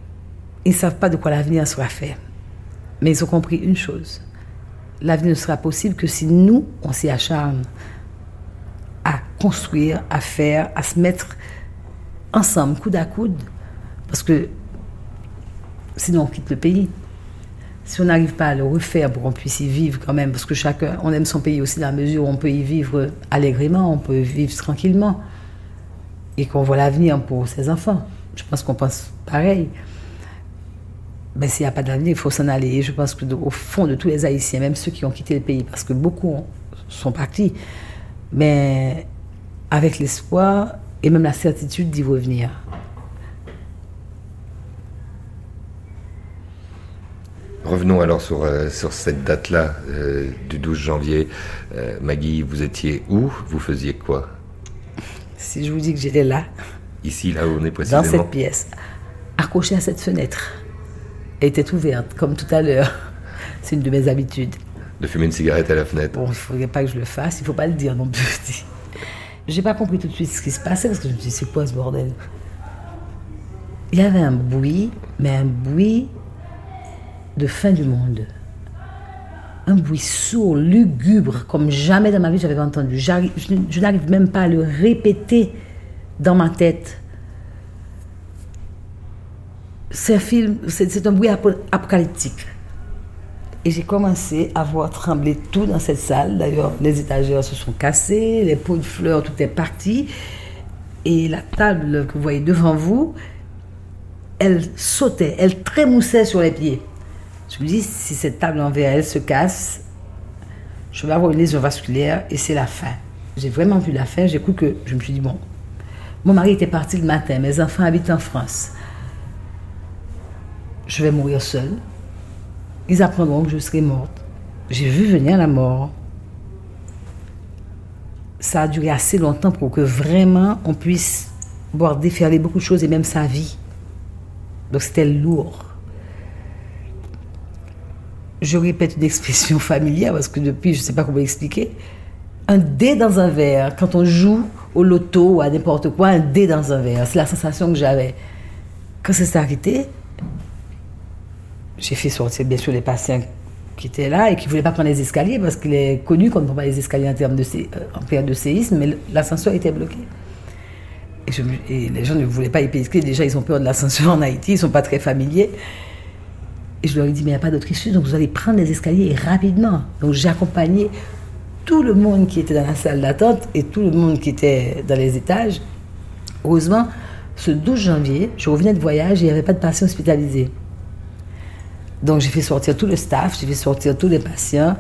ils ne savent pas de quoi l'avenir sera fait. Mais ils ont compris une chose, l'avenir ne sera possible que si nous, on s'y acharne à construire, à faire, à se mettre ensemble, coude à coude, parce que sinon on quitte le pays si on n'arrive pas à le refaire pour qu'on puisse y vivre quand même, parce que chacun, on aime son pays aussi dans la mesure où on peut y vivre allègrement, on peut vivre tranquillement, et qu'on voit l'avenir pour ses enfants. Je pense qu'on pense pareil. Mais s'il n'y a pas d'avenir, il faut s'en aller. Et je pense qu'au fond de tous les Haïtiens, même ceux qui ont quitté le pays, parce que beaucoup sont partis, mais avec l'espoir et même la certitude d'y revenir. Revenons alors sur, euh, sur cette date-là, euh, du 12 janvier. Euh, Maggie, vous étiez où? Vous faisiez quoi? Si je vous dis que j'étais là. Ici, là où on est précisément. Dans cette pièce, accrochée à cette fenêtre. Elle était ouverte, comme tout à l'heure. C'est une de mes habitudes. De fumer une cigarette à la fenêtre Bon, il ne faudrait pas que je le fasse, il ne faut pas le dire non plus. J'ai pas compris tout de suite ce qui se passait parce que je me suis dit, c'est quoi ce bordel? Il y avait un bruit, mais un bruit de fin du monde. Un bruit sourd, lugubre, comme jamais dans ma vie j'avais entendu. Je, n'arrive même pas à le répéter dans ma tête. C'est un film, un bruit apo- apocalyptique. Et j'ai commencé à voir trembler tout dans cette salle. D'ailleurs, les étagères se sont cassées, les pots de fleurs, tout est parti. Et la table que vous voyez devant vous, elle sautait, elle trémoussait sur les pieds. Je me dis, si cette table en elle se casse, je vais avoir une lésion vasculaire et c'est la fin. J'ai vraiment vu la fin. J'ai cru que, je me suis dit, bon, mon mari était parti le matin, mes enfants habitent en France. Je vais mourir seule. Ils apprendront que je serai morte. J'ai vu venir la mort. Ça a duré assez longtemps pour que vraiment on puisse voir déferler beaucoup de choses et même sa vie. Donc c'était lourd. Je répète une expression familière parce que depuis, je ne sais pas comment expliquer. Un dé dans un verre, quand on joue au loto ou à n'importe quoi, un dé dans un verre. C'est la sensation que j'avais. Quand ça s'est arrêté, j'ai fait sortir bien sûr les patients qui étaient là et qui ne voulaient pas prendre les escaliers parce qu'il est connu qu'on ne prend pas les escaliers en, termes de, euh, en période de séisme, mais l'ascenseur était bloqué. Et, les gens ne voulaient pas y payer. Déjà, ils ont peur de l'ascenseur en Haïti, ils ne sont pas très familiers. Et je leur ai dit, mais il n'y a pas d'autre issue, donc vous allez prendre les escaliers rapidement. Donc j'ai accompagné tout le monde qui était dans la salle d'attente et tout le monde qui était dans les étages. Heureusement, ce 12 janvier, je revenais de voyage et il n'y avait pas de patients hospitalisés. Donc j'ai fait sortir tout le staff, j'ai fait sortir tous les patients,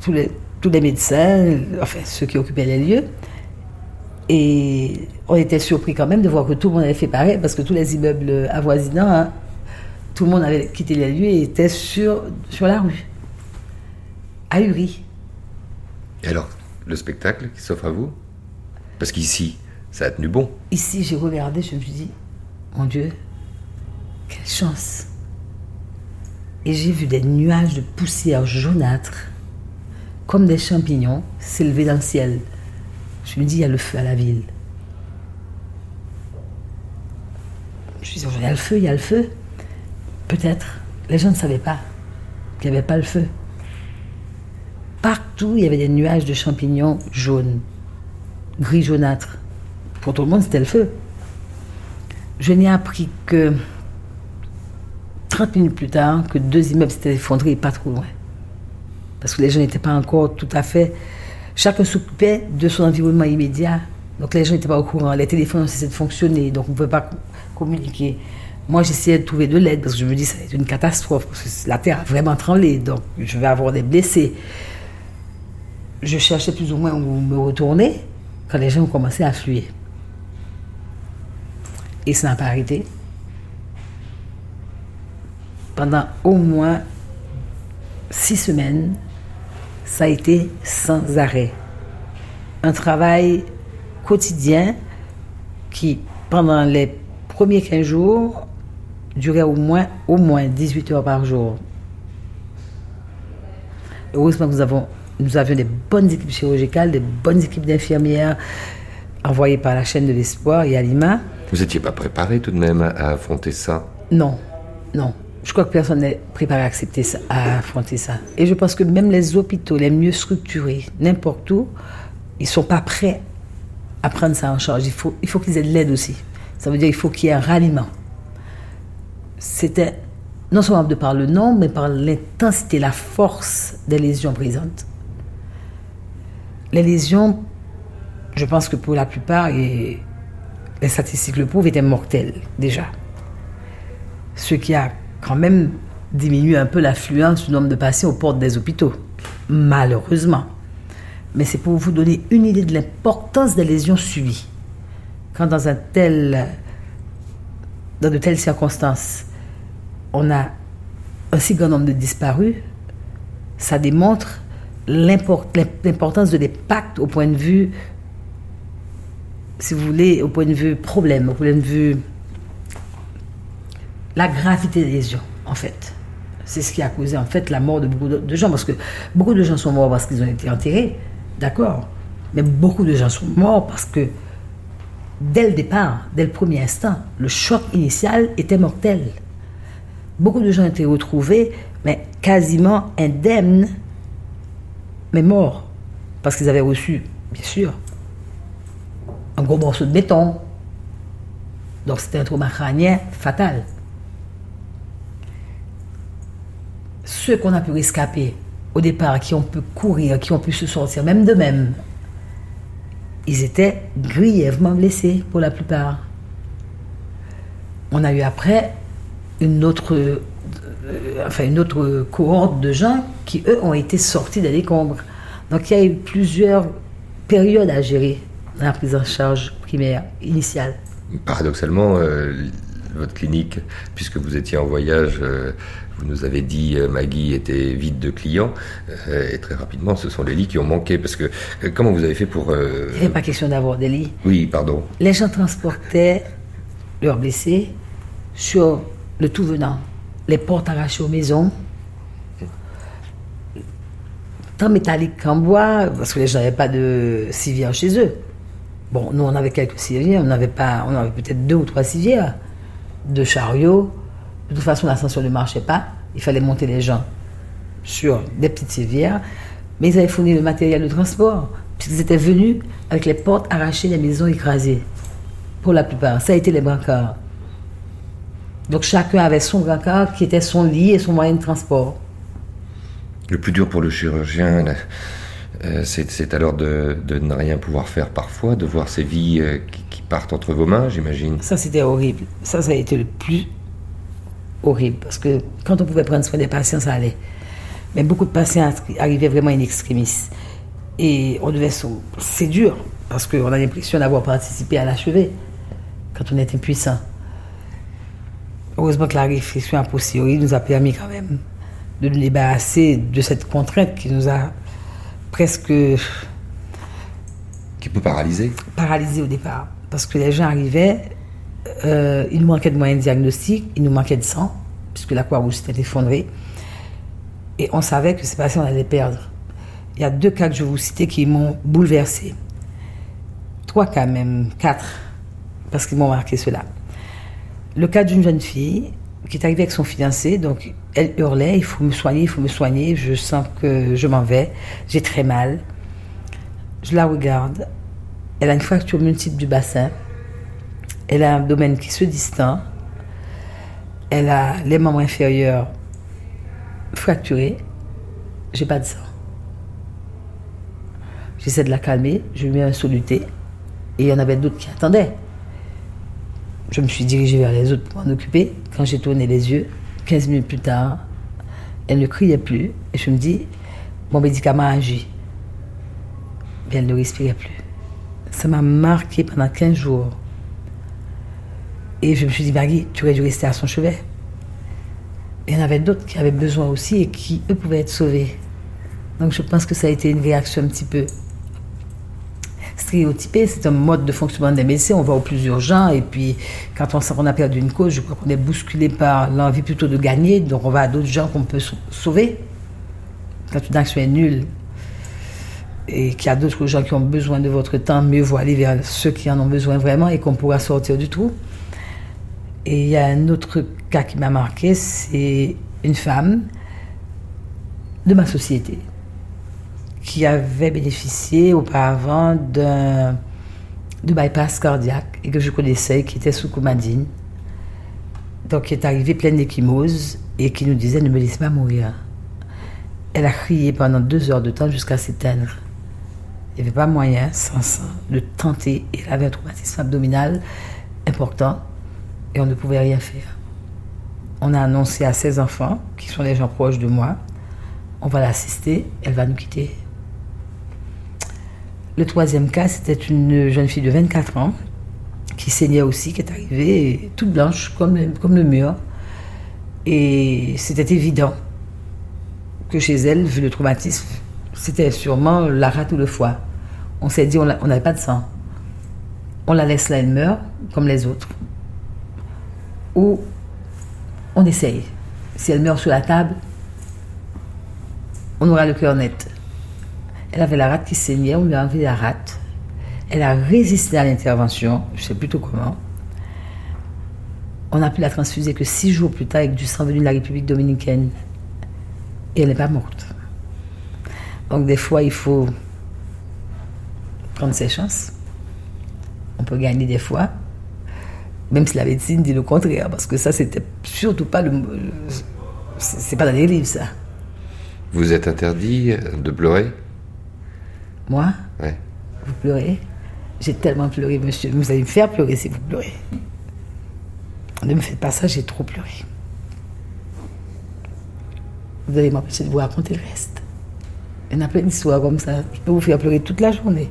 tous les, tous les médecins, enfin ceux qui occupaient les lieux. Et on était surpris quand même de voir que tout le monde avait fait pareil, parce que tous les immeubles avoisinants, hein, tout le monde avait quitté les lieux et était sur, sur la rue, ahuri. Et alors, le spectacle qui s'offre à vous? Parce qu'ici, ça a tenu bon. Ici, j'ai regardé, je me suis dit, mon Dieu, quelle chance. Et j'ai vu des nuages de poussière jaunâtre, comme des champignons, s'élever dans le ciel. Je me dis, il y a le feu à la ville. Je me suis dit, il y a le feu, il y a le feu. Peut-être. Les gens ne savaient pas qu'il n'y avait pas le feu. Partout, il y avait des nuages de champignons jaunes, gris jaunâtres. Pour tout le monde, c'était le feu. Je n'ai appris que 30 minutes plus tard que deux immeubles s'étaient effondrés pas trop loin. Parce que les gens n'étaient pas encore tout à fait. Chacun s'occupait de son environnement immédiat. Donc les gens n'étaient pas au courant. Les téléphones ont cessé de fonctionner. Donc on ne pouvait pas co- communiquer. Moi, j'essayais de trouver de l'aide parce que je me dis ça va une catastrophe. Parce que la terre a vraiment tremblé. Donc je vais avoir des blessés. Je cherchais plus ou moins où me retourner quand les gens ont commencé à fuir. Et ça n'a pas arrêté. Pendant au moins six semaines, ça a été sans arrêt. Un travail quotidien qui, pendant les premiers 15 jours, durait au moins, au moins 18 heures par jour. Heureusement que nous, avons, nous avions des bonnes équipes chirurgicales, des bonnes équipes d'infirmières envoyées par la chaîne de l'espoir et Alima. Vous n'étiez pas préparé tout de même à, à affronter ça? Non, non. Je crois que personne n'est préparé à accepter ça, à affronter ça. Et je pense que même les hôpitaux les mieux structurés, n'importe où, ils sont pas prêts à prendre ça en charge. Il faut, il faut qu'ils aient de l'aide aussi. Ça veut dire qu'il faut qu'il y ait un ralliement. C'était non seulement de par le nom, mais par l'intensité, la force des lésions présentes. Les lésions, je pense que pour la plupart, et les statistiques le prouvent, étaient mortelles déjà ce qui a quand même diminué un peu l'affluence du nombre de patients aux portes des hôpitaux, malheureusement. Mais c'est pour vous donner une idée de l'importance des lésions subies. Quand dans, un tel, dans de telles circonstances, on a un si grand nombre de disparus, ça démontre l'import- l'importance de l'impact au point de vue, si vous voulez, au point de vue problème, au point de vue la gravité des lésions, en fait. C'est ce qui a causé, en fait, la mort de beaucoup de, gens. Parce que beaucoup de gens sont morts parce qu'ils ont été enterrés, d'accord. Mais beaucoup de gens sont morts parce que, dès le départ, dès le premier instant, le choc initial était mortel. Beaucoup de gens ont été retrouvés mais quasiment indemnes, mais morts. Parce qu'ils avaient reçu, bien sûr, un gros morceau de béton. Donc c'était un trauma crânien fatal. Ceux qu'on a pu rescaper au départ, qui ont pu courir, qui ont pu se sortir, même d'eux-mêmes, ils étaient grièvement blessés pour la plupart. On a eu après une autre, euh, enfin une autre cohorte de gens qui, eux, ont été sortis des décombres. Donc il y a eu plusieurs périodes à gérer dans la prise en charge primaire initiale. Paradoxalement, euh, votre clinique, puisque vous étiez en voyage, euh, vous nous avez dit euh, Maggie était vide de clients, et très rapidement, ce sont les lits qui ont manqué. Parce que comment vous avez fait pour... Il n'est pas question d'avoir des lits. Oui, pardon. Les gens transportaient leurs blessés sur le tout venant, les portes arrachées aux maisons, tant métallique qu'en bois, parce que les gens n'avaient pas de civière chez eux. Bon, nous, on avait quelques civières, on n'avait pas, on avait peut-être deux ou trois civières, de chariots. De toute façon, l'ascenseur ne marchait pas. Il fallait monter les gens sur des petites civières. Mais ils avaient fourni le matériel de transport, puisqu'ils étaient venus avec les portes arrachées, les maisons écrasées. Pour la plupart, ça a été les brancards. Donc chacun avait son brancard qui était son lit et son moyen de transport. Le plus dur pour le chirurgien, euh, c'est alors de, ne rien pouvoir faire parfois, de voir ses vies euh, qui, partent entre vos mains, j'imagine. Ça, c'était horrible. Ça, ça a été le plus horrible. Parce que quand on pouvait prendre soin des patients, ça allait. Mais beaucoup de patients arrivaient vraiment in extremis. Et on devait. C'est dur, parce qu'on a l'impression d'avoir participé à l'achever quand on est impuissant. Heureusement que la réflexion a posteriori nous a permis quand même de nous débarrasser de cette contrainte qui nous a presque. qui peut paralyser Paralyser au départ. Parce que les gens arrivaient, euh, il nous manquait de moyens de diagnostic, il nous manquait de sang, puisque la Croix-Rouge s'était effondrée. Et on savait que ces patients, on allait perdre. Il y a deux cas que je vais vous citer qui m'ont bouleversé. Trois cas même, quatre, parce qu'ils m'ont marqué cela. Le cas d'une jeune fille qui est arrivée avec son fiancé, donc elle hurlait, il faut me soigner, il faut me soigner, je sens que je m'en vais, j'ai très mal. Je la regarde, elle a une fracture multiple du bassin, elle a un domaine qui se distend, elle a les membres inférieurs fracturés, j'ai pas de sang. J'essaie de la calmer, je lui mets un soluté, et il y en avait d'autres qui attendaient. Je me suis dirigée vers les autres pour m'en occuper. Quand j'ai tourné les yeux, 15 minutes plus tard, elle ne criait plus. Et je me dis, mon médicament a agi. Mais elle ne respirait plus. Ça m'a marqué pendant 15 jours. Et je me suis dit, Maggie, tu aurais dû rester à son chevet. il y en avait d'autres qui avaient besoin aussi et qui, eux, pouvaient être sauvés. Donc je pense que ça a été une réaction un petit peu stéréotypé, c'est un mode de fonctionnement des médecins, on va au plus urgent, et puis quand on sent qu'on a perdu une cause, je crois qu'on est bousculé par l'envie plutôt de gagner, donc on va à d'autres gens qu'on peut sauver. Quand une action est nulle, et qu'il y a d'autres gens qui ont besoin de votre temps, mieux vaut aller vers ceux qui en ont besoin vraiment et qu'on pourra sortir du trou. Et il y a un autre cas qui m'a marqué, c'est une femme de ma société qui avait bénéficié auparavant d'un de bypass cardiaque et que je connaissais, qui était sous comadine. Donc, qui est arrivée pleine d'échymose et qui nous disait ne me laisse pas mourir. Elle a crié pendant deux heures de temps jusqu'à s'éteindre. Il n'y avait pas moyen, sans ça, de tenter. Elle avait un traumatisme abdominal important et on ne pouvait rien faire. On a annoncé à ses enfants, qui sont les gens proches de moi, on va l'assister, elle va nous quitter. Le troisième cas, c'était une jeune fille de 24 ans qui saignait aussi, qui est arrivée toute blanche comme, comme le mur. Et c'était évident que chez elle, vu le traumatisme, c'était sûrement la rate ou le foie. On s'est dit, on n'avait pas de sang. On la laisse là, elle meurt, comme les autres. On essaye. Si elle meurt sur la table, on aura le cœur net. Elle avait la rate qui saignait, on lui a enlevé la rate. Elle a résisté à l'intervention, je sais plutôt comment. On a pu la transfuser que six jours plus tard avec du sang venu de la République dominicaine. et elle n'est pas morte. Donc des fois, il faut prendre ses chances. On peut gagner des fois, même si la médecine dit le contraire, parce que ça, c'était surtout pas le. C'est pas dans les livres, ça. Vous êtes interdit de pleurer? Moi? Ouais. Vous pleurez? J'ai tellement pleuré, monsieur. Vous allez me faire pleurer si vous pleurez. Ne me faites pas ça, j'ai trop pleuré. Vous allez m'empêcher de vous raconter le reste. Il y en a plein d'histoires comme ça. Je peux vous faire pleurer toute la journée.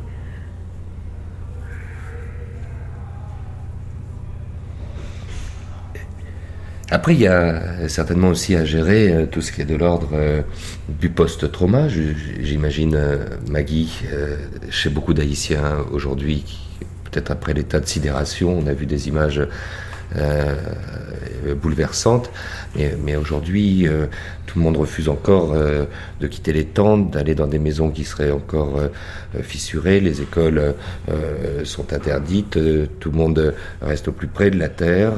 Après, il y a certainement aussi à gérer euh, tout ce qui est de l'ordre euh, du post-trauma. J'imagine, euh, Maggie, chez beaucoup d'Haïtiens aujourd'hui, peut-être après l'état de sidération, on a vu des images euh, bouleversantes, mais, aujourd'hui, tout le monde refuse encore de quitter les tentes, d'aller dans des maisons qui seraient encore fissurées, les écoles sont interdites, tout le monde reste au plus près de la terre.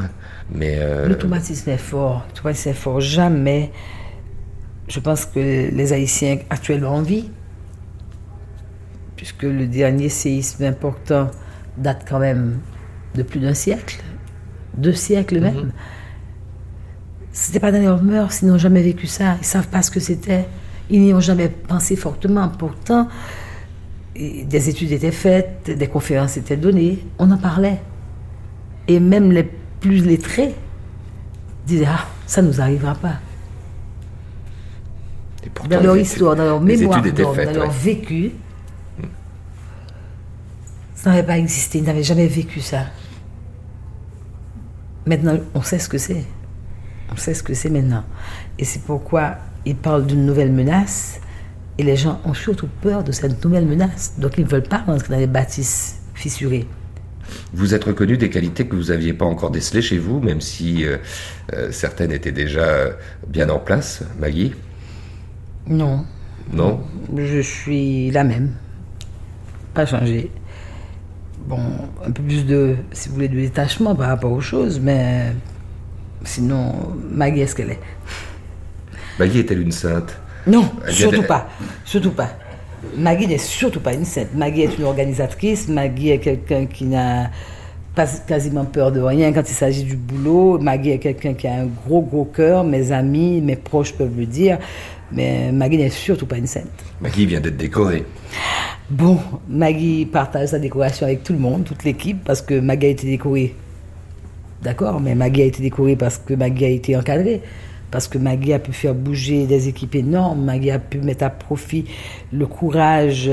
Mais euh, Le traumatisme est fort. Le traumatisme est fort. Jamais, je pense que les Haïtiens actuellement en vie, puisque le dernier séisme important date quand même de plus d'un siècle, deux siècles même. C'était pas dans leurs mœurs, ils n'ont jamais vécu ça, ils savent pas ce que c'était, ils n'y ont jamais pensé fortement. Pourtant, des études étaient faites, des conférences étaient données, on en parlait. Et même les plus lettrés disaient Ah, ça ne nous arrivera pas. pourtant, Dans leur histoire, dans leur mémoire, dans, leur vécu, ça n'avait pas existé, ils n'avaient jamais vécu ça. Maintenant, on sait ce que c'est. On sait ce que c'est maintenant. Et c'est pourquoi ils parlent d'une nouvelle menace. Et les gens ont surtout peur de cette nouvelle menace. Donc ils ne veulent pas rentrer dans les bâtisses fissurées. Vous êtes reconnu des qualités que vous n'aviez pas encore décelées chez vous, même si euh, euh, certaines étaient déjà bien en place, Maggie Non. Non? Je suis la même. Pas changé. Bon, un peu plus de, si vous voulez, de détachement par rapport aux choses, mais sinon, Maggie, est-ce qu'elle est? Maggie est-elle une sainte? Non, surtout pas. Surtout pas. Maggie n'est surtout pas une sainte. Maggie est une organisatrice. Maggie est quelqu'un qui n'a pas quasiment peur de rien quand il s'agit du boulot. Maggie est quelqu'un qui a un gros, gros cœur. Mes amis, mes proches peuvent le dire. Mais Maggie n'est surtout pas une sainte. Maggie vient d'être décorée. Bon, Maggie partage sa décoration avec tout le monde, toute l'équipe, parce que Maggie a été décorée. D'accord, mais Maggie a été décorée parce que Maggie a été encadrée, parce que Maggie a pu faire bouger des équipes énormes, Maggie a pu mettre à profit le courage,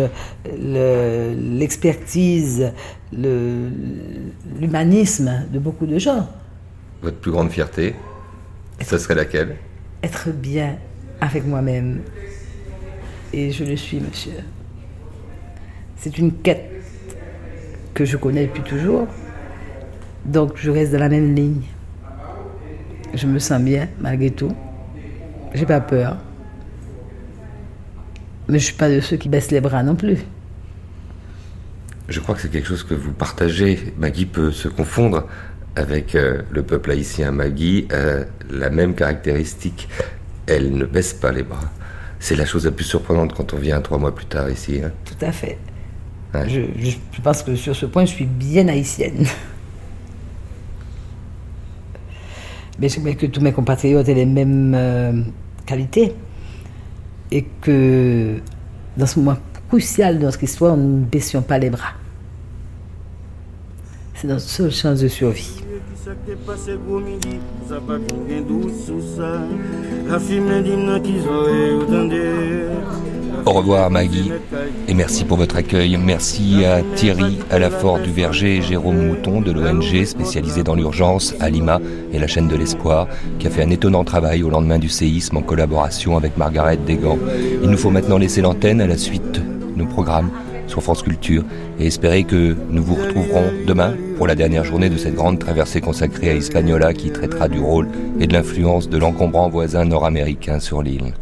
le- l'expertise, le- l'humanisme de beaucoup de gens. Votre plus grande fierté Ce serait laquelle? Être bien avec moi-même. Et je le suis, monsieur. C'est une quête que je connais depuis toujours. Donc je reste dans la même ligne. Je me sens bien malgré tout. J'ai pas peur. Mais je suis pas de ceux qui baissent les bras non plus. Je crois que c'est quelque chose que vous partagez. Maggie peut se confondre avec euh, le peuple haïtien. Maggie a la même caractéristique. Elle ne baisse pas les bras. C'est la chose la plus surprenante quand on vient trois mois plus tard ici. hein. Tout à fait. Ouais. Je, je- je pense que sur ce point, je suis bien haïtienne. Mais j'aimerais que tous mes compatriotes aient les mêmes euh, qualités. Et que dans ce moment crucial de notre histoire, nous ne baissions pas les bras. C'est notre seule chance de survie. Au revoir Maggie et merci pour votre accueil. Merci à Thierry Alafort du Verger et Jérôme Mouton de l'ONG spécialisée dans l'urgence à Lima et la chaîne de l'espoir qui a fait un étonnant travail au lendemain du séisme en collaboration avec Margaret Desgans. Il nous faut maintenant laisser l'antenne à la suite de nos programmes sur France Culture et espérer que nous vous retrouverons demain pour la dernière journée de cette grande traversée consacrée à Hispaniola qui traitera du rôle et de l'influence de l'encombrant voisin nord-américain sur l'île.